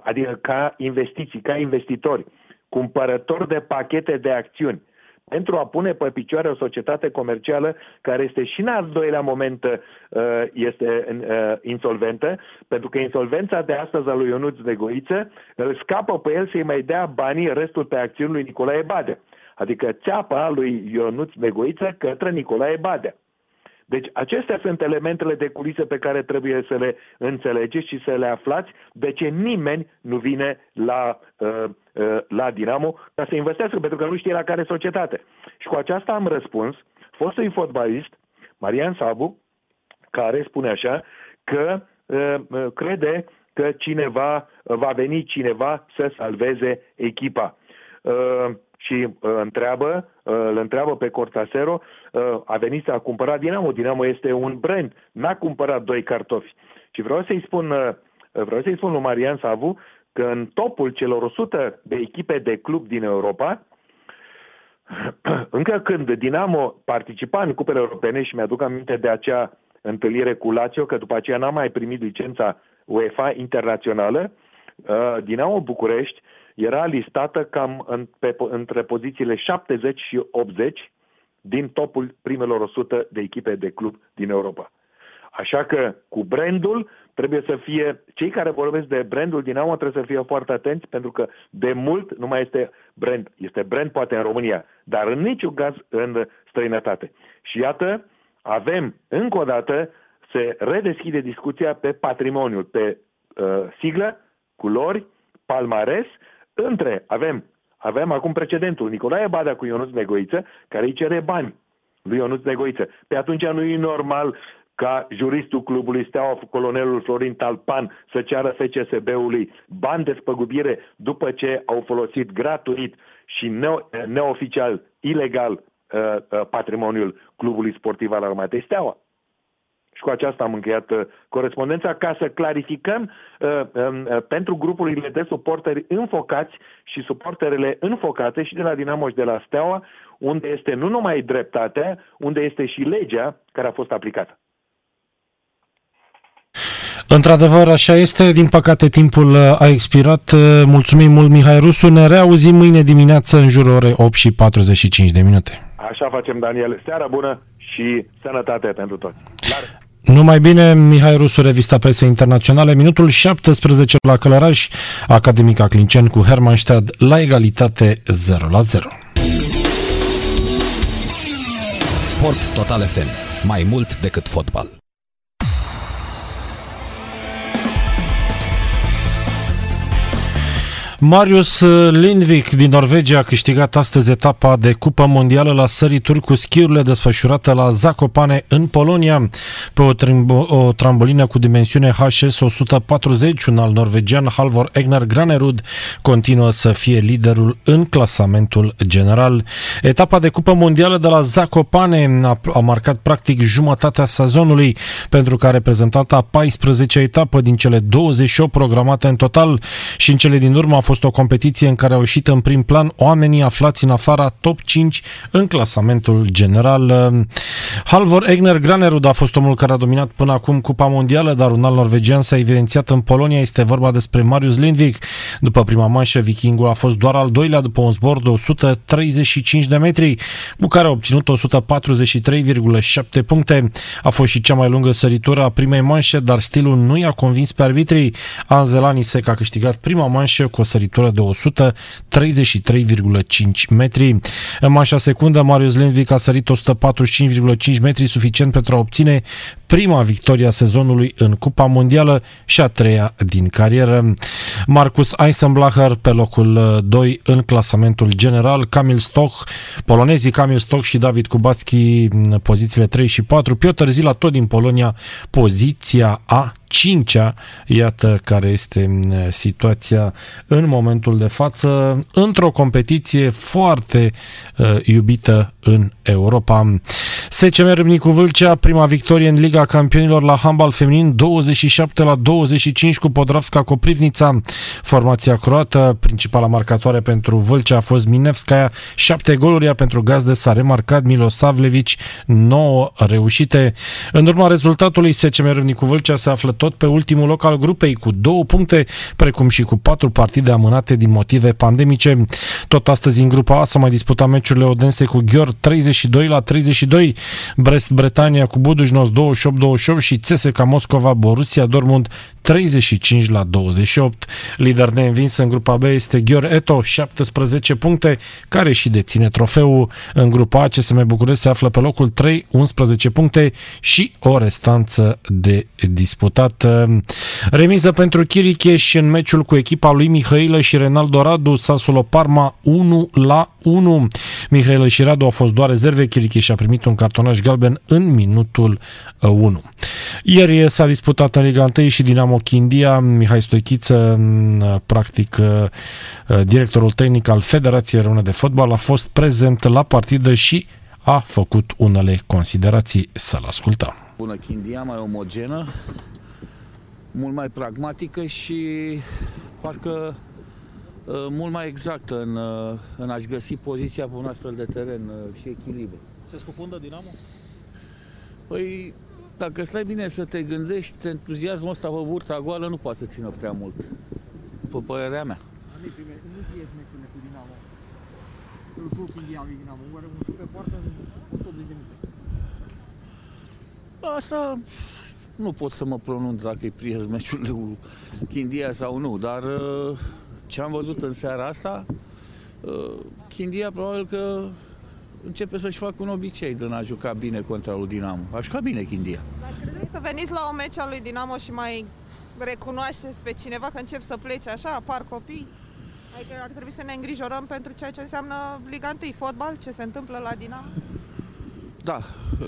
adică ca investiții, ca investitori, cumpărători de pachete de acțiuni, pentru a pune pe picioare o societate comercială care este și în al doilea moment uh, este uh, insolventă, pentru că insolvența de astăzi a lui Ionuț Negoiță îl scapă pe el să-i mai dea banii restul pe acțiuni lui Nicolae Badea. Adică țeapa lui Ionuț Negoiță către Nicolae Badea. Deci acestea sunt elementele de culise pe care trebuie să le înțelegeți și să le aflați de ce nimeni nu vine la, uh, uh, la Dinamo ca să investească, pentru că nu știe la care societate. Și cu aceasta am răspuns fostului fotbalist, Marian Sabu, care spune așa că uh, uh crede că cineva va veni cineva să salveze echipa. Uh, și uh, întreabă, uh, îl întreabă pe Cortasero, uh, a venit să a cumpărat Dinamo, Dinamo este un brand, n-a cumpărat doi cartofi. Și vreau să-i spun, uh, vreau să-i spun lui Marian Savu că în topul celor 100 de echipe de club din Europa, încă când Dinamo participa în cupele europene și mi-aduc aminte de acea întâlnire cu Lazio, că după aceea n-a mai primit licența UEFA internațională, uh, Dinamo București era listată cam în, pe, între pozițiile 70 și 80 din topul primelor 100 de echipe de club din Europa. Așa că cu brandul trebuie să fie, cei care vorbesc de brandul Dinamo trebuie să fie foarte atenți pentru că de mult nu mai este brand. Este brand poate în România, dar în niciun caz în străinătate. Și iată, avem încă o dată se redeschide discuția pe patrimoniul, pe uh, siglă, culori, palmares între, avem, avem acum precedentul, Nicolae Badea cu Ionuț Negoiță, care îi cere bani lui Ionuț Negoiță. Pe atunci nu e normal ca juristul clubului Steaua, colonelul Florin Talpan, să ceară FCSB-ului bani de spăgubire după ce au folosit gratuit și neo- neoficial, ilegal, uh, uh, patrimoniul clubului sportiv al Armatei Steaua. Și cu aceasta am încheiat uh, corespondența ca să clarificăm uh, um, uh, pentru grupurile de suporteri înfocați și suporterele înfocate și de la Dinamo și de la Steaua, unde este nu numai dreptatea, unde este și legea care a fost aplicată. Într-adevăr, așa este. Din păcate, timpul uh, a expirat. Uh, mulțumim mult, Mihai Rusu. Ne reauzim mâine dimineață în jurul orei 8 și 45 de minute. Așa facem, Daniel. Seara bună și sănătate pentru toți. La... Numai bine, Mihai Rusu, revista presei internaționale, minutul 17 la Călăraș, Academica Clincen cu Hermannstad la egalitate 0 la 0. Sport Total FM. Mai mult decât fotbal. Marius Lindvik din Norvegia a câștigat astăzi etapa de Cupa Mondială la sărituri cu schiurile desfășurată la Zakopane în Polonia. Pe o, trimbo- o trambolină cu dimensiune HS 140, un al norvegian Halvor Egner Granerud continuă să fie liderul în clasamentul general. Etapa de Cupa Mondială de la Zakopane a, a marcat practic jumătatea sezonului pentru că a reprezentat a 14 etapă din cele 28 programate în total și în cele din urmă a fost fost o competiție în care au ieșit în prim plan oamenii aflați în afara top 5 în clasamentul general. Halvor Egner Granerud a fost omul care a dominat până acum Cupa Mondială, dar un alt norvegian s-a evidențiat în Polonia. Este vorba despre Marius Lindvik. După prima manșă, vikingul a fost doar al doilea după un zbor de 135 de metri, cu care a obținut 143,7 puncte. A fost și cea mai lungă săritură a primei manșe, dar stilul nu i-a convins pe arbitrii. Anzelani Sec a câștigat prima manșă cu o săritură de 133,5 metri. În manșa secundă, Marius Lindvik a sărit 145,5 metri, suficient pentru a obține prima victoria sezonului în Cupa Mondială și a treia din carieră. Marcus Eisenblacher pe locul 2 în clasamentul general, Kamil Stoch, polonezii Kamil Stoch și David Kubacki pozițiile 3 și 4, Piotr Zila tot din Polonia poziția a cincea, iată care este situația în momentul de față, într-o competiție foarte uh, iubită în Europa. SCM Râmnicu Vâlcea, prima victorie în Liga Campionilor la handbal feminin, 27 la 25 cu Podravska Coprivnița. Formația croată, principala marcatoare pentru Vâlcea a fost Minevskaya, 7 goluri, iar pentru gazde s-a remarcat Milosavlevici, 9 reușite. În urma rezultatului, SCM Râmnicu Vâlcea se află tot pe ultimul loc al grupei cu două puncte, precum și cu patru partide amânate din motive pandemice. Tot astăzi în grupa A s-au mai disputat meciurile Odense cu Ghior 32 la 32, Brest Bretania cu Budujnos 28-28 și CSKA Moscova Borussia Dortmund 35 la 28. Lider de învins în grupa B este Ghior Eto, 17 puncte, care și deține trofeul. În grupa A, CSM București se află pe locul 3, 11 puncte și o restanță de disputat. Remiză pentru Chiricheș în meciul cu echipa lui Mihailă și Renaldo Radu, Sassuolo Parma 1 la 1. Mihailă și Radu au fost doar rezerve, Chiricheș a primit un cartonaj galben în minutul 1. Uh, Ieri s-a disputat în Liga 1 și Dinamo Chindia, Mihai Stoichiță, uh, practic uh, directorul tehnic al Federației Române de Fotbal, a fost prezent la partidă și a făcut unele considerații. Să-l ascultăm. Bună Chindia, mai omogenă, mult mai pragmatică și parcă uh, mult mai exactă în, uh, în a-și găsi poziția pe un astfel de teren uh, și echilibru. Se scufundă Dinamo? Păi, dacă stai bine să te gândești, entuziasmul ăsta pe burta goală nu poate să țină prea mult, pe părerea mea. Nu încheiezi meciurile cu Dinamo. Cu Dinamo. Oare un șut pe poartă în 180 de minute? Asta nu pot să mă pronunț dacă îi priez meciurile cu Chindia sau nu, dar uh, ce am văzut în seara asta, uh, Chindia probabil că începe să-și facă un obicei de a juca bine contra lui Dinamo. Aș jucat bine Chindia. Dar credeți că veniți la un meci al lui Dinamo și mai recunoașteți pe cineva că încep să plece așa, apar copii? Adică ar trebui să ne îngrijorăm pentru ceea ce înseamnă Liga 1, fotbal, ce se întâmplă la Dinamo? Da,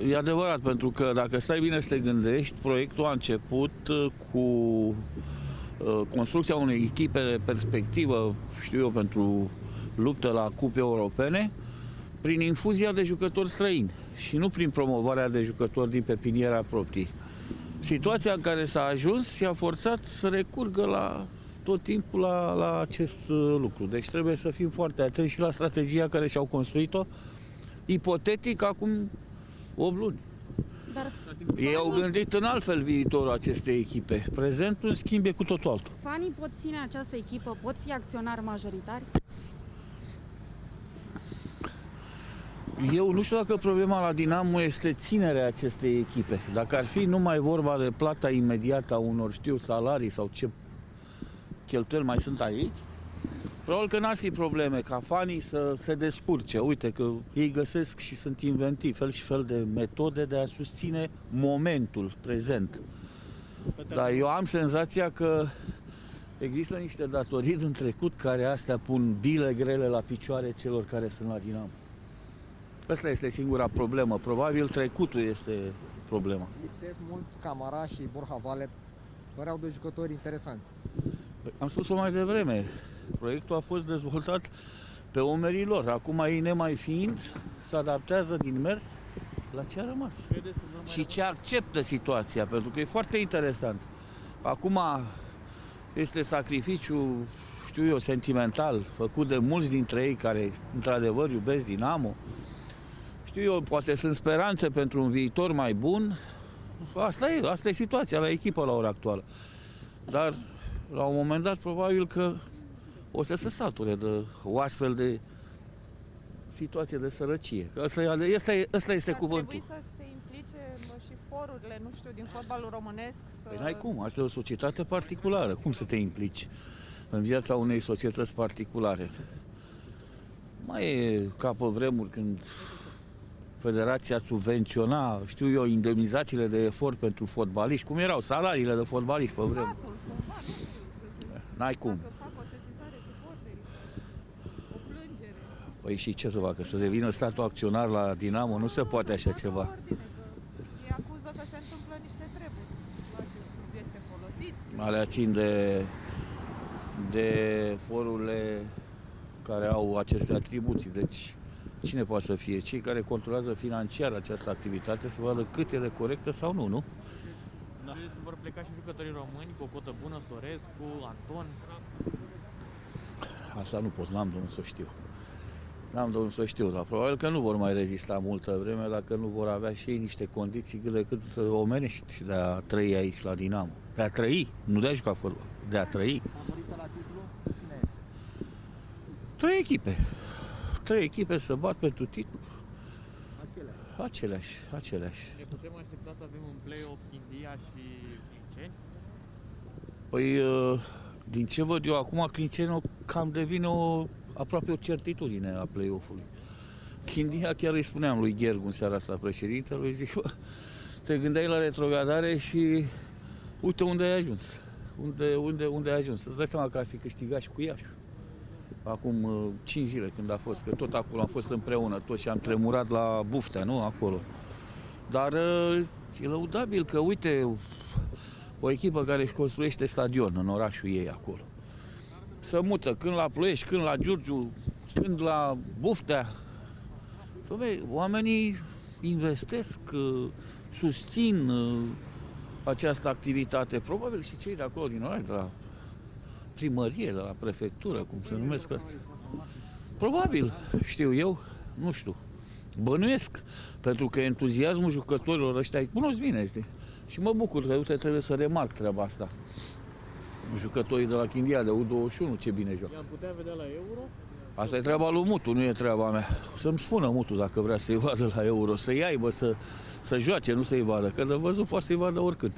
e adevărat, pentru că dacă stai bine să te gândești, proiectul a început uh, cu uh, construcția unei echipe de perspectivă, știu eu, pentru luptă la cupe europene, prin infuzia de jucători străini și nu prin promovarea de jucători din pepiniera proprii. situația în care s-a ajuns i-a forțat să recurgă la tot timpul la, la acest uh, lucru. Deci trebuie să fim foarte atenți și la strategia care și-au construit-o, ipotetic, acum 8 luni. Dar Ei au gândit în altfel viitorul acestei echipe. Prezentul, în schimb, e cu totul altul. fanii pot ține această echipă, pot fi acționari majoritari? Eu nu știu dacă problema la Dinamo este ținerea acestei echipe. Dacă ar fi numai vorba de plata imediată a unor, știu, salarii sau ce cheltuieli mai sunt aici, probabil că n-ar fi probleme ca fanii să se descurce. Uite că ei găsesc și sunt inventivi fel și fel de metode de a susține momentul prezent. Dar eu am senzația că există niște datorii din trecut care astea pun bile grele la picioare celor care sunt la Dinamo. Asta este singura problemă. Probabil trecutul este problema. Lipsesc mult Camara și Borja Valer. Păreau doi jucători interesanți. Păi, Am spus-o mai devreme. Proiectul a fost dezvoltat pe umerii lor. Acum ei nemai fiind, se adaptează din mers la ce a rămas. Și ce acceptă situația, pentru că e foarte interesant. Acum este sacrificiu, știu eu, sentimental, făcut de mulți dintre ei care, într-adevăr, iubesc Dinamo. Știu eu, poate sunt speranțe pentru un viitor mai bun. Asta e, asta e situația la echipă la ora actuală. Dar, la un moment dat, probabil că o să se sature de o astfel de situație de sărăcie. Că Asta, e, asta, e, asta este Ar cuvântul. trebui să se implice mă, și forurile, nu știu, din fotbalul românesc. Să... Păi n-ai cum, asta e o societate particulară. Cum să te implici în viața unei societăți particulare? Mai e ca pe vremuri când Federația subvenționa, știu eu, indemnizațiile de efort pentru fotbaliști, cum erau salariile de fotbaliști pe vremuri. Statul, cumva, nu știu, N-ai cum. Dacă fac o sesizare suporterii, o plângere. Păi și ce să facă? Să devină statul acționar la Dinamo? Nu se poate așa Facă ceva. ordine, că Ei acuză că se întâmplă niște treburi. Acest club este folosit. Alea țin de, de forurile care au aceste atribuții. Deci, cine poate să fie? Cei care controlează financiar această activitate să vadă cât e de corectă sau nu, nu? Da. Credeți că vor pleca și jucătorii români cu o cotă bună, Sorescu, Anton? Asta nu pot, n-am de unde să știu. N-am de unde să știu, dar probabil că nu vor mai rezista multă vreme dacă nu vor avea și ei niște condiții cât de cât omenești de a trăi aici la Dinamo. De a trăi, nu de a juca fotbal, de a trăi. Favorită la titlu? Cine este? Trei echipe. Trei echipe să bat pentru titlu. Acelea. Aceleași, aceleași. Ne putem aștepta să avem un play-off Chindia și Clinceni? Păi, uh, din ce văd eu acum, Clincenul cam devine o, aproape o certitudine a play-off-ului. Chindia chiar îi spuneam lui Ghergu în seara asta președintelui, zic, bă, te gândeai la retrogradare și uite unde ai ajuns. Unde, unde, unde ai ajuns. Îți dai seama că ar fi câștigat și cu Iașu. Acum uh, 5 zile când a fost, că tot acolo am fost împreună, toți și am tremurat la buftea, nu? Acolo. Dar uh, e lăudabil că, uite, o echipă care își construiește stadion în orașul ei acolo. Să mută când la Ploiești, când la Giurgiu, când la Buftea. Dom'le, oamenii investesc, uh, susțin uh, această activitate. Probabil și cei de acolo din oraș, de la primărie, de la prefectură, cum se numesc asta. Probabil, știu eu, nu știu. Bănuiesc, pentru că entuziasmul jucătorilor ăștia îi cunosc bine, știi? Și mă bucur că, uite, trebuie să remarc treaba asta. Jucătorii de la Chindia, de U21, ce bine joacă. I-am putea vedea la Euro? Asta e treaba lui Mutu, nu e treaba mea. Să-mi spună Mutu dacă vrea să-i vadă la Euro, să-i aibă, să, să joace, nu să-i vadă. Că de văzut poate să-i vadă oricând.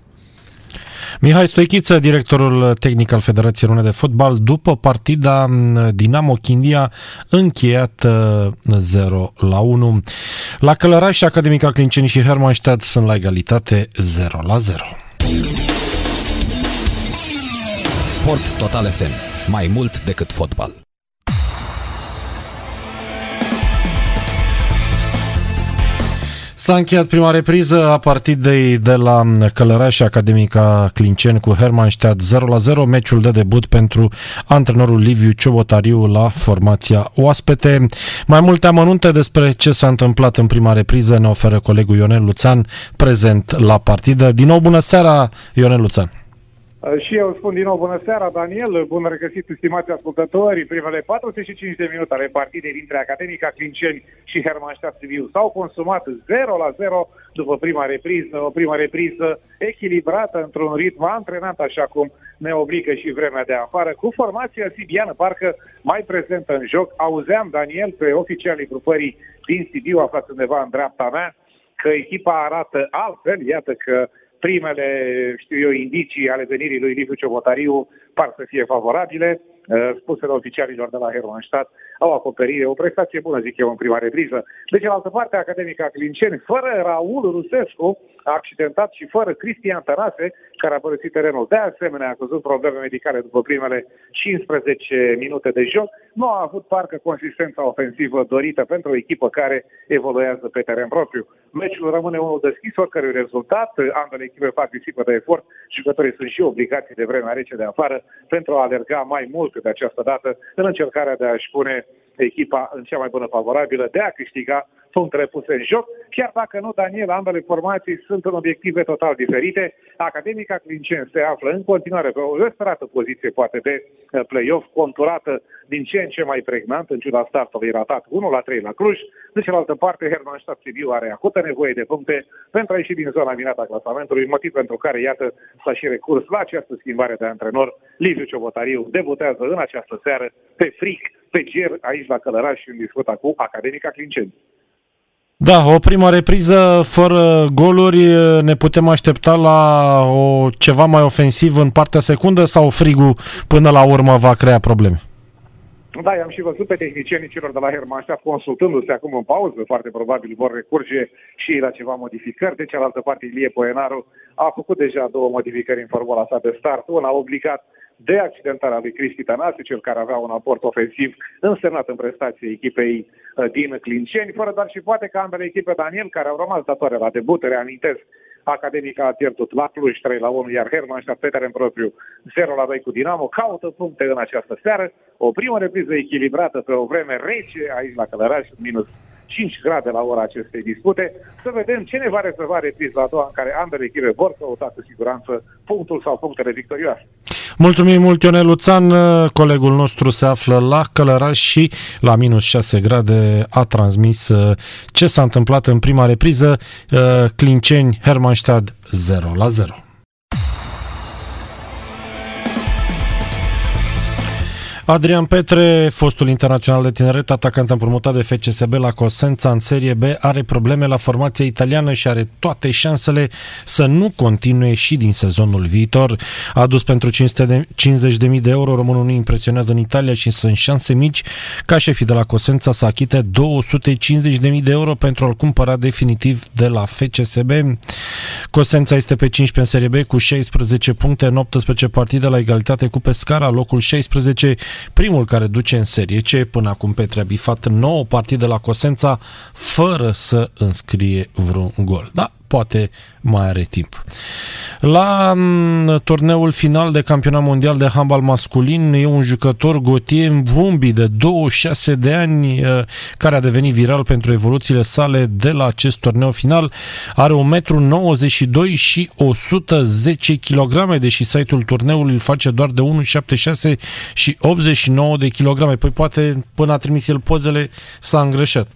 Mihai Stoichiță, directorul tehnic al Federației Române de Fotbal, după partida m, Dinamo Chindia încheiat uh, 0 la 1. La Călăraș, Academica Clinceni și Hermannstadt sunt la egalitate 0 la 0. Sport Total FM. Mai mult decât fotbal. S-a încheiat prima repriză a partidei de la Călăraș Academica Clinceni cu Hermannstadt 0-0, meciul de debut pentru antrenorul Liviu Ciobotariu la formația oaspete. Mai multe amănunte despre ce s-a întâmplat în prima repriză ne oferă colegul Ionel Luțan, prezent la partidă. Din nou, bună seara, Ionel Luțan! Uh, și eu spun din nou bună seara, Daniel, bun regăsit, stimați ascultători. Primele 45 de minute ale partidei dintre Academica Clinceni și Hermannstadt Sibiu s-au consumat 0 la 0 după prima repriză, o primă repriză echilibrată într-un ritm antrenat, așa cum ne obligă și vremea de afară, cu formația sibiană, parcă mai prezentă în joc. Auzeam, Daniel, pe oficialii grupării din Sibiu, aflați undeva în dreapta mea, că echipa arată altfel, iată că primele, știu eu, indicii ale venirii lui Liviu Ciobotariu par să fie favorabile. Uh, spusele oficialilor de la Hermannstadt au acoperire, o prestație bună, zic eu, în prima repriză. De cealaltă parte, Academica Clinceni, fără Raul Rusescu, accidentat și fără Cristian Tănase, care a părăsit terenul. De asemenea, a căzut probleme medicale după primele 15 minute de joc. Nu a avut parcă consistența ofensivă dorită pentru o echipă care evoluează pe teren propriu. Meciul rămâne unul deschis, oricărui rezultat. Ambele echipe fac disipă de efort. Jucătorii sunt și obligații de vremea rece de afară pentru a alerga mai mult de această dată în încercarea de a-și pune echipa în cea mai bună favorabilă de a câștiga punctele puse în joc, chiar dacă nu, Daniel, ambele formații sunt în obiective total diferite. Academica Clincen se află în continuare pe o desperată poziție, poate, de uh, play-off, conturată din ce în ce mai pregnant, în ciuda startului ratat 1 la 3 la Cluj. De cealaltă parte, Hermannstadt Sibiu are acută nevoie de puncte pentru a ieși din zona minată a clasamentului, motiv pentru care, iată, s-a și recurs la această schimbare de antrenor. Liviu Ciobotariu debutează în această seară pe fric, pe ger, aici la Călăraș și în disputa cu Academica Clinceni. Da, o primă repriză fără goluri, ne putem aștepta la o ceva mai ofensiv în partea secundă sau frigul până la urmă va crea probleme? Da, i-am și văzut pe tehnicienii celor de la Hermannstadt consultându-se acum în pauză, foarte probabil vor recurge și la ceva modificări. De cealaltă parte, Ilie Poenaru a făcut deja două modificări în formula sa de start. Una a obligat de accidentarea lui Cristi Tanase, cel care avea un aport ofensiv însemnat în prestație echipei uh, din Clinceni, fără doar și poate că ambele echipe, Daniel, care au rămas datoare la debut, reamintesc, Academica a pierdut la Cluj 3 la 1, iar Hermannstadt pe teren propriu 0 la 2 cu Dinamo, caută puncte în această seară, o primă repriză echilibrată pe o vreme rece aici la Călăraș, minus 5 grade la ora acestei dispute, să vedem ce ne va rezerva repriza a doua în care ambele echipe vor căuta cu siguranță punctul sau punctele victorioase. Mulțumim mult, Ionel Luțan. Colegul nostru se află la Călăraș și la minus 6 grade a transmis uh, ce s-a întâmplat în prima repriză. Uh, Clinceni, Hermannstadt 0 la 0. Adrian Petre, fostul internațional de tineret, atacant împrumutat de FCSB la Cosența în Serie B, are probleme la formația italiană și are toate șansele să nu continue și din sezonul viitor. A adus pentru 550.000 de euro, românul nu impresionează în Italia și sunt șanse mici ca șefii de la Cosența să achite 250.000 de euro pentru a-l cumpăra definitiv de la FCSB. Cosența este pe 15 în Serie B cu 16 puncte în 18 partide la egalitate cu Pescara, locul 16 primul care duce în serie ce până acum Petre a bifat 9 partide la Cosența fără să înscrie vreun gol. Da, poate mai are timp. La mm, turneul final de campionat mondial de handbal masculin e un jucător Gotie Mvumbi de 26 de ani eh, care a devenit viral pentru evoluțiile sale de la acest turneu final. Are 1,92 m și 110 kg, deși site-ul turneului îl face doar de 1,76 și 89 de kg. Păi poate până a trimis el pozele s-a îngreșat.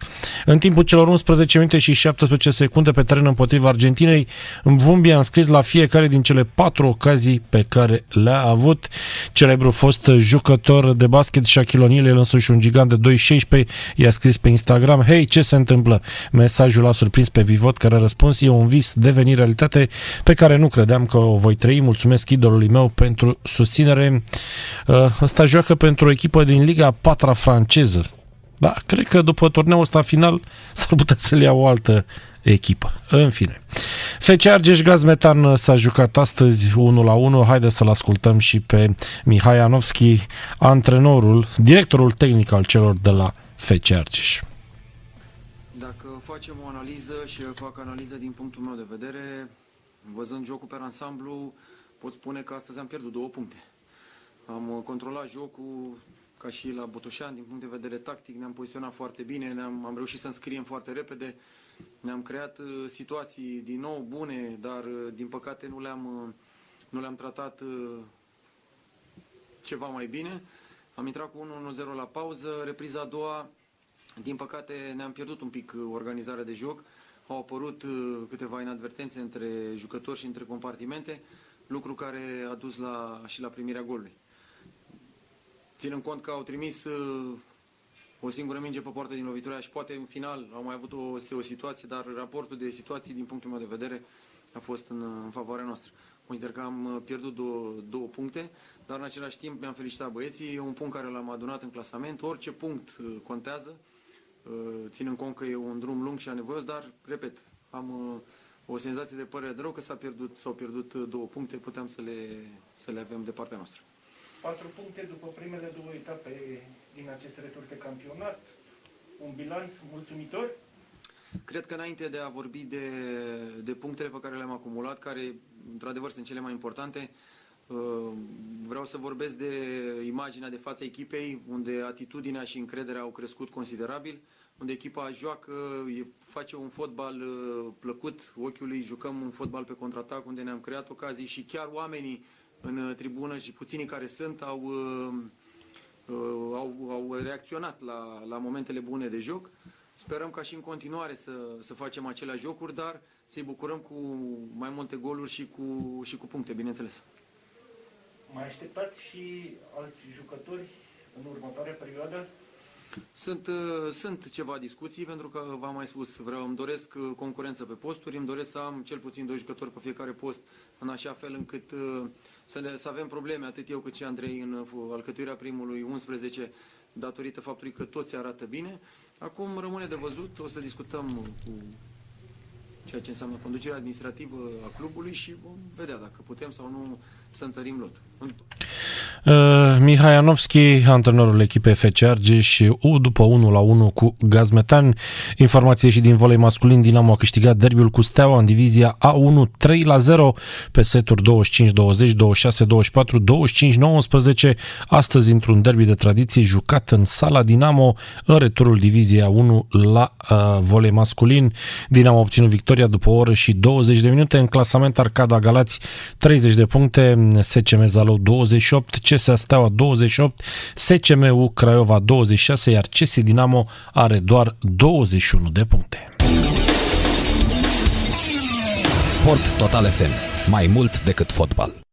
În timpul celor 11 minute și 17 secunde pe teren împotriva Argentinei, Mvumbi a înscris la fiecare din cele patru ocazii pe care le-a avut. Celebrul fost jucător de basket Shaquille O'Neal, el însuși un gigant de 2.16, i-a scris pe Instagram, hei, ce se întâmplă? Mesajul a surprins pe Vivot, care a răspuns, e un vis deveni realitate pe care nu credeam că o voi trăi. Mulțumesc idolului meu pentru susținere. Uh, ăsta joacă pentru o echipă din Liga Patra franceză. Da, cred că după turneul ăsta final s-ar putea să le ia o altă echipă. În fine. FC Argeș Gaz Metan s-a jucat astăzi 1 la 1. Haideți să-l ascultăm și pe Mihai Anovski, antrenorul, directorul tehnic al celor de la FC Argeș. Dacă facem o analiză și fac analiză din punctul meu de vedere. Văzând jocul pe ansamblu, pot spune că astăzi am pierdut două puncte. Am uh, controlat jocul ca și la Botoșan, din punct de vedere tactic, ne-am poziționat foarte bine, ne-am, am reușit să înscriem foarte repede, ne-am creat uh, situații din nou bune, dar uh, din păcate nu le-am, uh, nu le-am tratat uh, ceva mai bine. Am intrat cu 1-1-0 la pauză, repriza a doua, din păcate ne-am pierdut un pic uh, organizarea de joc, au apărut uh, câteva inadvertențe între jucători și între compartimente, lucru care a dus la, și la primirea golului. Ținând cont că au trimis uh, o singură minge pe poartă din lovitura și poate în final au mai avut o, o situație, dar raportul de situații din punctul meu de vedere a fost în, în favoarea noastră. Consider că am uh, pierdut două, două puncte, dar în același timp mi-am felicitat băieții. E un punct care l-am adunat în clasament. Orice punct uh, contează, uh, ținând cont că e un drum lung și anevoios, dar, repet, am uh, o senzație de părere de rău că s-a pierdut, s-au pierdut uh, două puncte, puteam să le, să le avem de partea noastră. Patru puncte după primele două etape din acest retur de campionat. Un bilanț mulțumitor? Cred că înainte de a vorbi de, de punctele pe care le-am acumulat, care într-adevăr sunt cele mai importante, uh, vreau să vorbesc de imaginea de fața echipei, unde atitudinea și încrederea au crescut considerabil, unde echipa joacă, e- face un fotbal uh, plăcut ochiului, jucăm un fotbal pe contraatac, unde ne-am creat ocazii și chiar oamenii în uh, tribună și puținii care sunt au, uh, uh, au, au reacționat la, la momentele bune de joc. Sperăm ca și în continuare să, să facem aceleași jocuri, dar să-i bucurăm cu mai multe goluri și cu, și cu puncte, bineînțeles. Mai așteptați și alți jucători în următoarea perioadă? Sunt, uh, sunt ceva discuții, pentru că v-am mai spus, vreau, îmi doresc uh, concurență pe posturi, îmi doresc să am cel puțin doi jucători pe fiecare post, în așa fel încât uh, să, ne, să avem probleme, atât eu cât și Andrei, în uh, alcătuirea primului 11, datorită faptului că toți arată bine. Acum rămâne de văzut, o să discutăm cu ceea ce înseamnă conducerea administrativă a clubului și vom vedea dacă putem sau nu să întărim lotul. Uh, Mihai Anovski, antrenorul echipei FC Argeș, U după 1 la 1 cu Gazmetan. Informație și din volei masculin, Dinamo a câștigat derbiul cu Steaua în divizia A1 3 la 0 pe seturi 25-20, 26-24, 25-19. Astăzi într-un derby de tradiție jucat în sala Dinamo în returul diviziei A1 la uh, volei masculin. Dinamo a obținut victoria după o oră și 20 de minute în clasament Arcada Galați 30 de puncte, SCM Zalău 28, CSA Steaua 28, SCMU Craiova 26, iar CS Dinamo are doar 21 de puncte. Sport Total FM. Mai mult decât fotbal.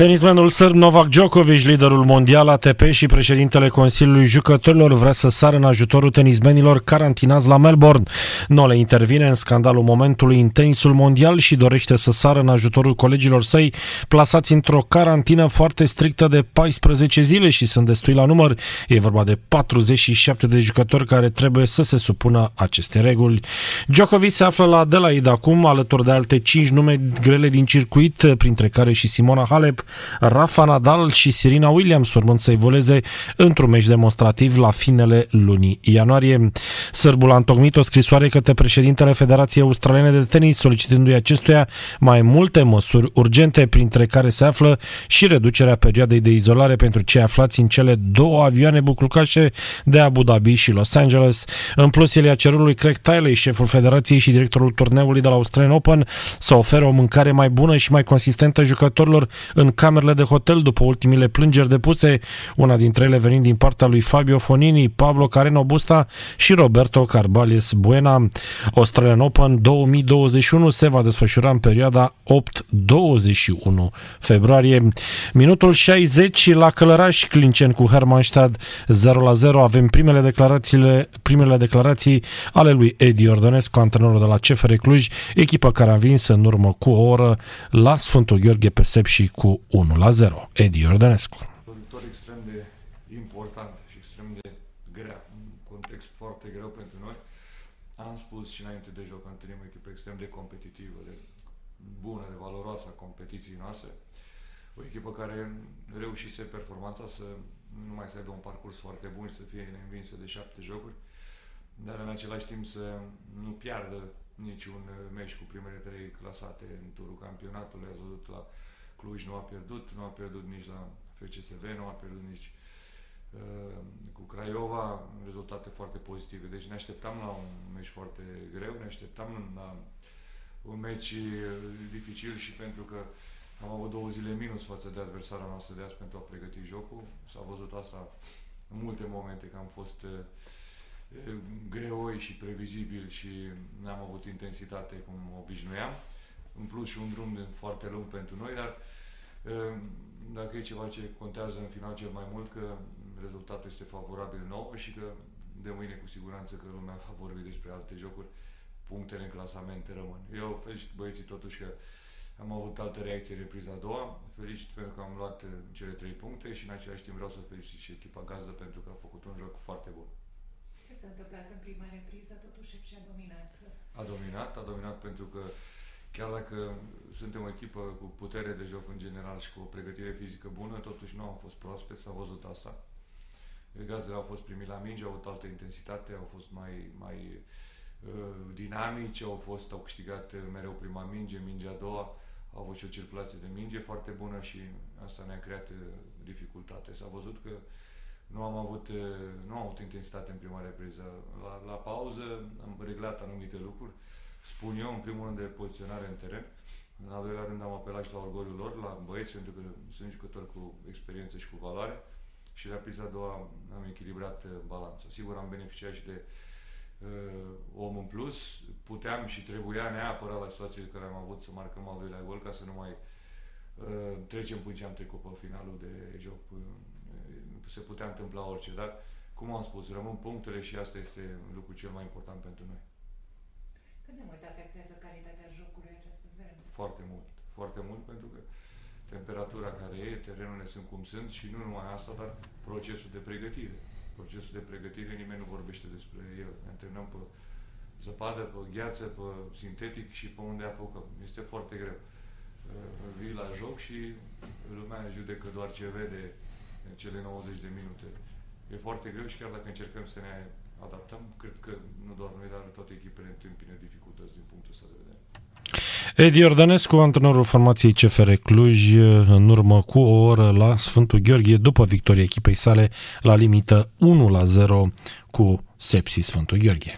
Tenismenul sârb Novak Djokovic, liderul mondial ATP și președintele Consiliului Jucătorilor, vrea să sară în ajutorul tenismenilor carantinați la Melbourne. Nole intervine în scandalul momentului în tenisul mondial și dorește să sară în ajutorul colegilor săi plasați într-o carantină foarte strictă de 14 zile și sunt destui la număr. E vorba de 47 de jucători care trebuie să se supună aceste reguli. Djokovic se află la Adelaide acum, alături de alte 5 nume grele din circuit, printre care și Simona Halep, Rafa Nadal și Serena Williams, urmând să voleze într-un meci demonstrativ la finele lunii ianuarie. Sârbul a întocmit o scrisoare către președintele Federației Australiene de Tenis, solicitându-i acestuia mai multe măsuri urgente, printre care se află și reducerea perioadei de izolare pentru cei aflați în cele două avioane buclucașe de Abu Dhabi și Los Angeles. În plus, el i-a cerut lui Craig Tiley, șeful Federației și directorul turneului de la Australian Open, să ofere o mâncare mai bună și mai consistentă jucătorilor în camerele de hotel după ultimile plângeri depuse, una dintre ele venind din partea lui Fabio Fonini, Pablo Careno Busta și Roberto Carbales Buena. Australian Open 2021 se va desfășura în perioada 8-21 februarie. Minutul 60 la Călăraș, Clincen cu Hermannstad 0 la 0. Avem primele declarațiile, primele declarații ale lui Edi Ordănescu, antrenorul de la CFR Cluj, echipă care a învins în urmă cu o oră la Sfântul Gheorghe Persep și cu 1 la 0. Edi Iordănescu. O victorie extrem de importantă și extrem de grea, un context foarte greu pentru noi. Am spus și înainte de joc că întâlnim o echipă extrem de competitivă, de bună, de valoroasă a competiției noastre. o echipă care reușise performanța să nu mai să aibă un parcurs foarte bun și să fie învinsă de șapte jocuri, dar în același timp să nu piardă niciun meci cu primele trei clasate în turul campionatului. Ați văzut la Cluj nu a pierdut, nu a pierdut nici la FCSV, nu a pierdut nici uh, cu Craiova, rezultate foarte pozitive. Deci ne așteptam la un meci foarte greu, ne așteptam la un meci uh, dificil și pentru că am avut două zile minus față de adversara noastră de azi pentru a pregăti jocul. S-a văzut asta în multe momente, că am fost uh, greoi și previzibil și n-am avut intensitate cum obișnuiam. În plus și un drum foarte lung pentru noi, dar uh, dacă e ceva ce contează în final cel mai mult, că rezultatul este favorabil nou și că de mâine cu siguranță că lumea va vorbi despre alte jocuri, punctele în clasamente rămân. Eu felicit băieții totuși că am avut altă reacție în repriza a doua. Felicit pentru că am luat uh, cele trei puncte și în același timp vreau să felicit și echipa gazdă pentru că a făcut un joc foarte bun. Ce s-a întâmplat în prima repriză? Totuși și a dominat. A dominat, a dominat pentru că chiar dacă suntem o echipă cu putere de joc în general și cu o pregătire fizică bună, totuși nu am fost proaspeți, s-a văzut asta. Gazdele au fost primit la minge, au avut altă intensitate, au fost mai, mai uh, dinamici, au fost, au câștigat mereu prima minge, mingea a doua, au avut și o circulație de minge foarte bună și asta ne-a creat uh, dificultate. S-a văzut că nu am avut, uh, nu am avut intensitate în prima repriză. La, la pauză am reglat anumite lucruri. Spun eu, în primul rând, de poziționare în teren. În al doilea rând am apelat și la orgoliul lor, la băieți, pentru că sunt jucători cu experiență și cu valoare. Și la priza a doua am echilibrat uh, balanța. Sigur, am beneficiat și de uh, om în plus, puteam și trebuia neapărat la situațiile care am avut să marcăm al doilea gol ca să nu mai uh, trecem până ce am trecut pe finalul de joc. Uh, se putea întâmpla orice, dar cum am spus, rămân punctele și asta este lucrul cel mai important pentru noi. Cât de mult afectează calitatea jocului această vreme? Foarte mult, foarte mult pentru că temperatura care e, terenurile sunt cum sunt și nu numai asta, dar procesul de pregătire. Procesul de pregătire nimeni nu vorbește despre el. Ne antrenăm pe zăpadă, pe gheață, pe sintetic și pe unde apucăm. Este foarte greu. Uh, vii la joc și lumea judecă doar ce vede în cele 90 de minute. E foarte greu și chiar dacă încercăm să ne adaptăm, cred că nu doar noi, dar toate echipele întâmpină dificultăți din punctul ăsta de vedere. Edi Iordănescu, antrenorul formației CFR Cluj, în urmă cu o oră la Sfântul Gheorghe, după victoria echipei sale la limită 1 la 0 cu Sepsi Sfântul Gheorghe.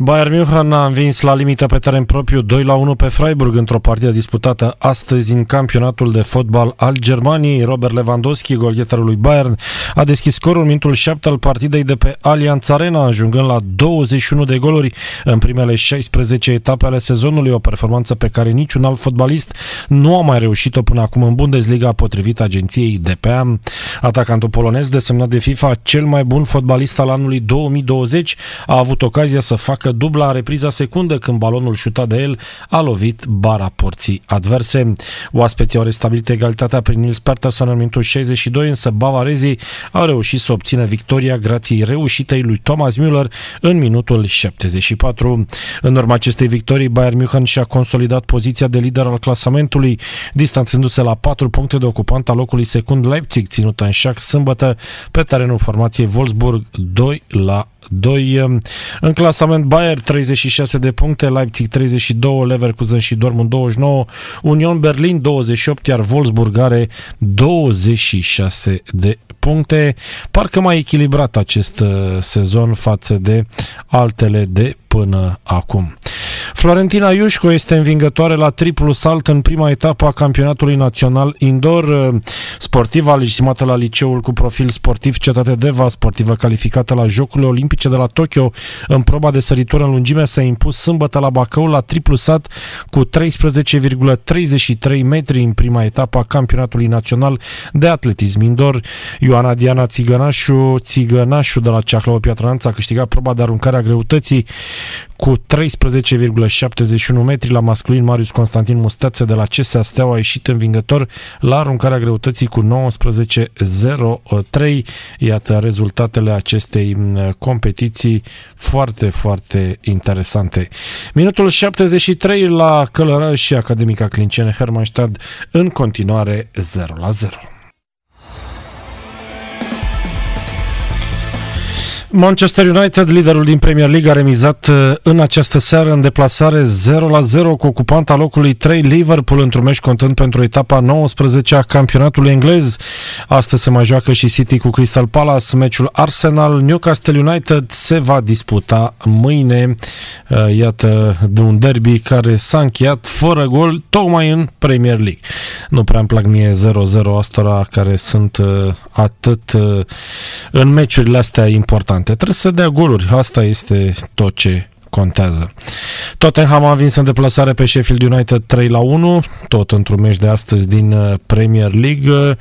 Bayern München a învins la limită pe teren propriu 2 la 1 pe Freiburg într-o partidă disputată astăzi în campionatul de fotbal al Germaniei. Robert Lewandowski, golgheterul lui Bayern, a deschis scorul în minutul 7 al partidei de pe Allianz Arena, ajungând la 21 de goluri în primele 16 etape ale sezonului, o performanță pe care niciun alt fotbalist nu a mai reușit-o până acum în Bundesliga, potrivit agenției DPA. Atacantul polonez, desemnat de FIFA cel mai bun fotbalist al anului 2020, a avut ocazia să facă marcă dubla în repriza secundă când balonul șutat de el a lovit bara porții adverse. Oaspeții au restabilit egalitatea prin Nils Peterson în minutul 62, însă bavarezii au reușit să obțină victoria grație reușitei lui Thomas Müller în minutul 74. În urma acestei victorii, Bayern München și-a consolidat poziția de lider al clasamentului, distanțându-se la 4 puncte de ocupant al locului secund Leipzig, ținută în șac sâmbătă pe terenul formației Wolfsburg 2 la 2. Um, în clasament Bayern 36 de puncte, Leipzig 32, Leverkusen și Dortmund 29, Union Berlin 28, iar Wolfsburg are 26 de puncte. Parcă mai echilibrat acest uh, sezon față de altele de până acum. Florentina Iușco este învingătoare la triplu salt în prima etapă a campionatului național indoor. Sportiva legitimată la liceul cu profil sportiv Cetate Deva, sportivă calificată la Jocurile Olimpice de la Tokyo în proba de săritură în lungime s-a impus sâmbătă la Bacău la triplu sat cu 13,33 metri în prima etapă a campionatului național de atletism indoor. Ioana Diana Țigănașu, Țigănașu de la Ceahlău Piatra a câștigat proba de aruncare a greutății cu 13,6 71 metri la masculin Marius Constantin Mustețe de la CSA Steaua a ieșit învingător la aruncarea greutății cu 19-03. Iată rezultatele acestei competiții foarte, foarte interesante. Minutul 73 la Călăraș și Academica Clincene Hermannstad în continuare 0 la 0. Manchester United, liderul din Premier League, a remizat uh, în această seară în deplasare 0-0 cu ocupanta locului 3 Liverpool într-un meci contând pentru etapa 19 a campionatului englez. Astăzi se mai joacă și City cu Crystal Palace. Meciul Arsenal-Newcastle United se va disputa mâine. Uh, iată de un derby care s-a încheiat fără gol tocmai în Premier League. Nu prea îmi plac mie 0-0 astora care sunt uh, atât în meciurile astea importante importante. Trebuie să dea goluri. Asta este tot ce contează. Tottenham a învins în deplasare pe Sheffield United 3 la 1, tot într-un meci de astăzi din uh, Premier League.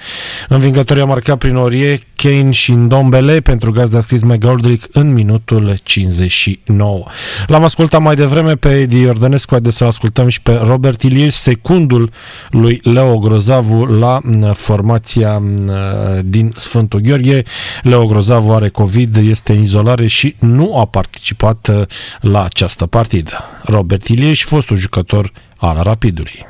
Învingătorii a marcat prin Orie, Kane și Ndombele pentru gazda scris McGoldrick în minutul 59. L-am ascultat mai devreme pe Edi Iordănescu, haideți să ascultăm și pe Robert Ilies, secundul lui Leo Grozavu la uh, formația uh, din Sfântul Gheorghe. Leo Grozavu are COVID, este în izolare și nu a participat la la această partidă. Robert Ilieș, fostul jucător al Rapidului.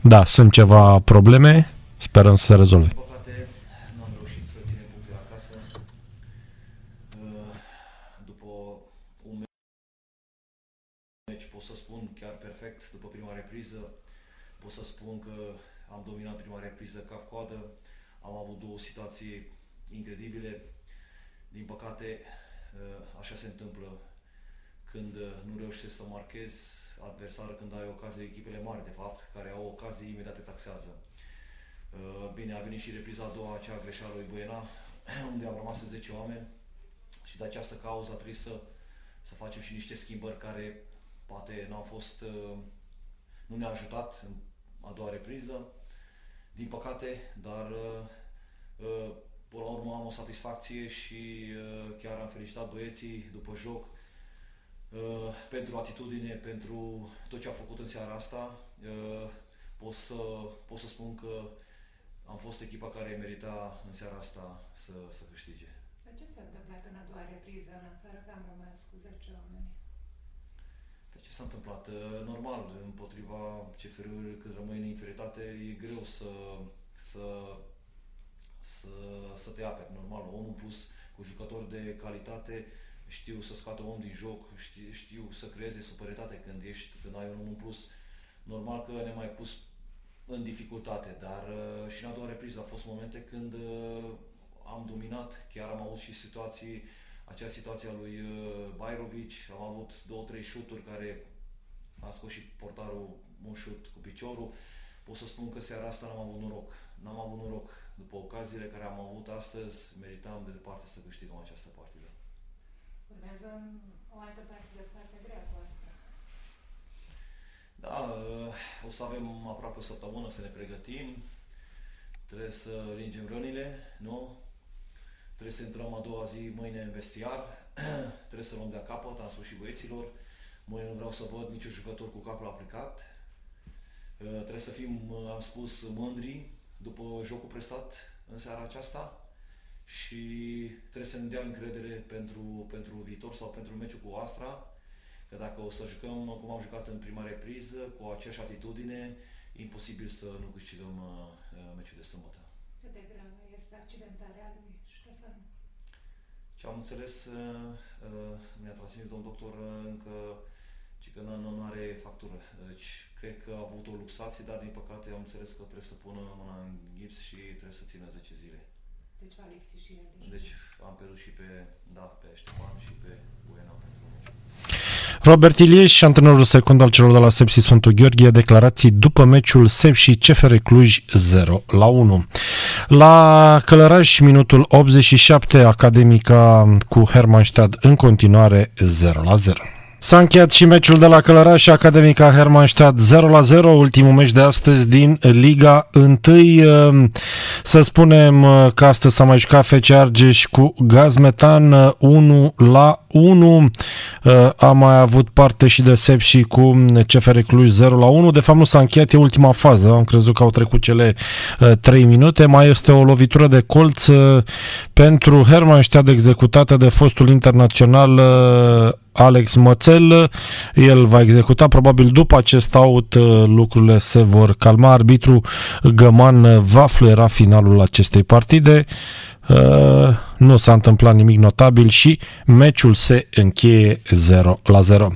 Da, sunt ceva probleme, sperăm să se rezolve. pot să spun chiar perfect după prima repriză. Pot să spun că am dominat prima repriză cap-coadă, am avut două situații incredibile. Din păcate, ă, așa se întâmplă când nu reușești să marchezi adversar, când ai ocazie, echipele mari, de fapt, care au ocazie, imediat te taxează. Ă, bine, a venit și repriza a doua, acea greșeală lui Buena, unde am rămas 10 oameni și de această cauză a trebuit să, să facem și niște schimbări care poate n-au fost, ă, nu ne-a ajutat în a doua repriză, din păcate, dar Uh, până la urmă am o satisfacție și uh, chiar am felicitat băieții după joc uh, pentru atitudine, pentru tot ce a făcut în seara asta. Pot să, pot să spun că am fost echipa care merita în seara asta să, să câștige. De ce s-a întâmplat în a doua repriză, în afară că am rămas cu 10 oameni? Pe ce s-a întâmplat? Normal, împotriva CFR-ului, când rămâi în inferioritate, e greu să, să să, să te aperi, normal, omul plus cu jucători de calitate, știu să scoată om din joc, știu, știu să creeze superioritate când ești, când ai un om în plus. Normal că ne mai pus în dificultate, dar uh, și în a doua repriză a fost momente când uh, am dominat, chiar am avut și situații, acea situație a lui uh, Bajrovic, am avut două, trei șuturi care a scos și portarul un șut cu piciorul. Pot să spun că seara asta n-am avut noroc. N-am avut noroc după ocaziile care am avut astăzi, meritam de departe să câștigăm această partidă. Urmează o altă partidă foarte grea cu asta. Da, o să avem aproape o săptămână să ne pregătim. Trebuie să ringem rănile, nu? Trebuie să intrăm a doua zi mâine în vestiar. Trebuie să luăm de capăt, am spus și băieților. Mâine nu vreau să văd niciun jucător cu capul aplicat. Trebuie să fim, am spus, mândri după jocul prestat în seara aceasta și trebuie să ne dea încredere pentru, pentru viitor sau pentru meciul cu Astra, că dacă o să jucăm cum am jucat în prima repriză, cu aceeași atitudine, e imposibil să nu câștigăm uh, meciul de sâmbătă. Cât de gravă este accidentarea lui Ștefan? Ce am înțeles, uh, uh, mi-a transmis domnul doctor uh, încă ci că nu are factură. Deci Cred că a avut o luxație, dar din păcate am înțeles că trebuie să pună mâna în gips și trebuie să țină 10 zile. Deci va lipsi și el. Deci am pierdut și pe, da, pe Ștefan și pe Buena pentru meciul. Robert Ilieș, antrenorul secund al celor de la Sepsi Sfântul Gheorghe, declarații după meciul Sep și CFR Cluj 0 la 1. La Călăraș, minutul 87, Academica cu Hermannstad în continuare 0 la 0. S-a încheiat și meciul de la Călăraș și Academica Hermannstadt 0 la 0, ultimul meci de astăzi din Liga 1. Ehm, să spunem uh, că astăzi s-a mai jucat FC Argeș cu Gazmetan 1 uh, la 1. Uh, a mai avut parte și de Sep și cu CFR Cluj 0 la 1. De fapt nu s-a încheiat, e ultima fază. Am crezut că au trecut cele 3 minute. Mai este o lovitură de colț pentru Hermannstadt executată de fostul internațional Alex Mățel. El va executa probabil după acest aut uh, lucrurile se vor calma. Arbitru Găman va fluiera finalul acestei partide. Uh, nu s-a întâmplat nimic notabil și meciul se încheie 0 la 0.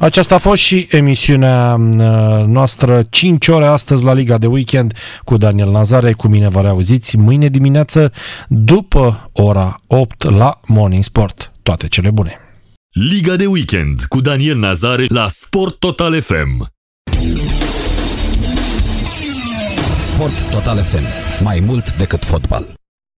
Aceasta a fost și emisiunea uh, noastră 5 ore astăzi la Liga de Weekend cu Daniel Nazare. Cu mine vă reauziți mâine dimineață după ora 8 la Morning Sport. Toate cele bune! Liga de weekend cu Daniel Nazare la Sport Total FM. Sport Total FM. Mai mult decât fotbal.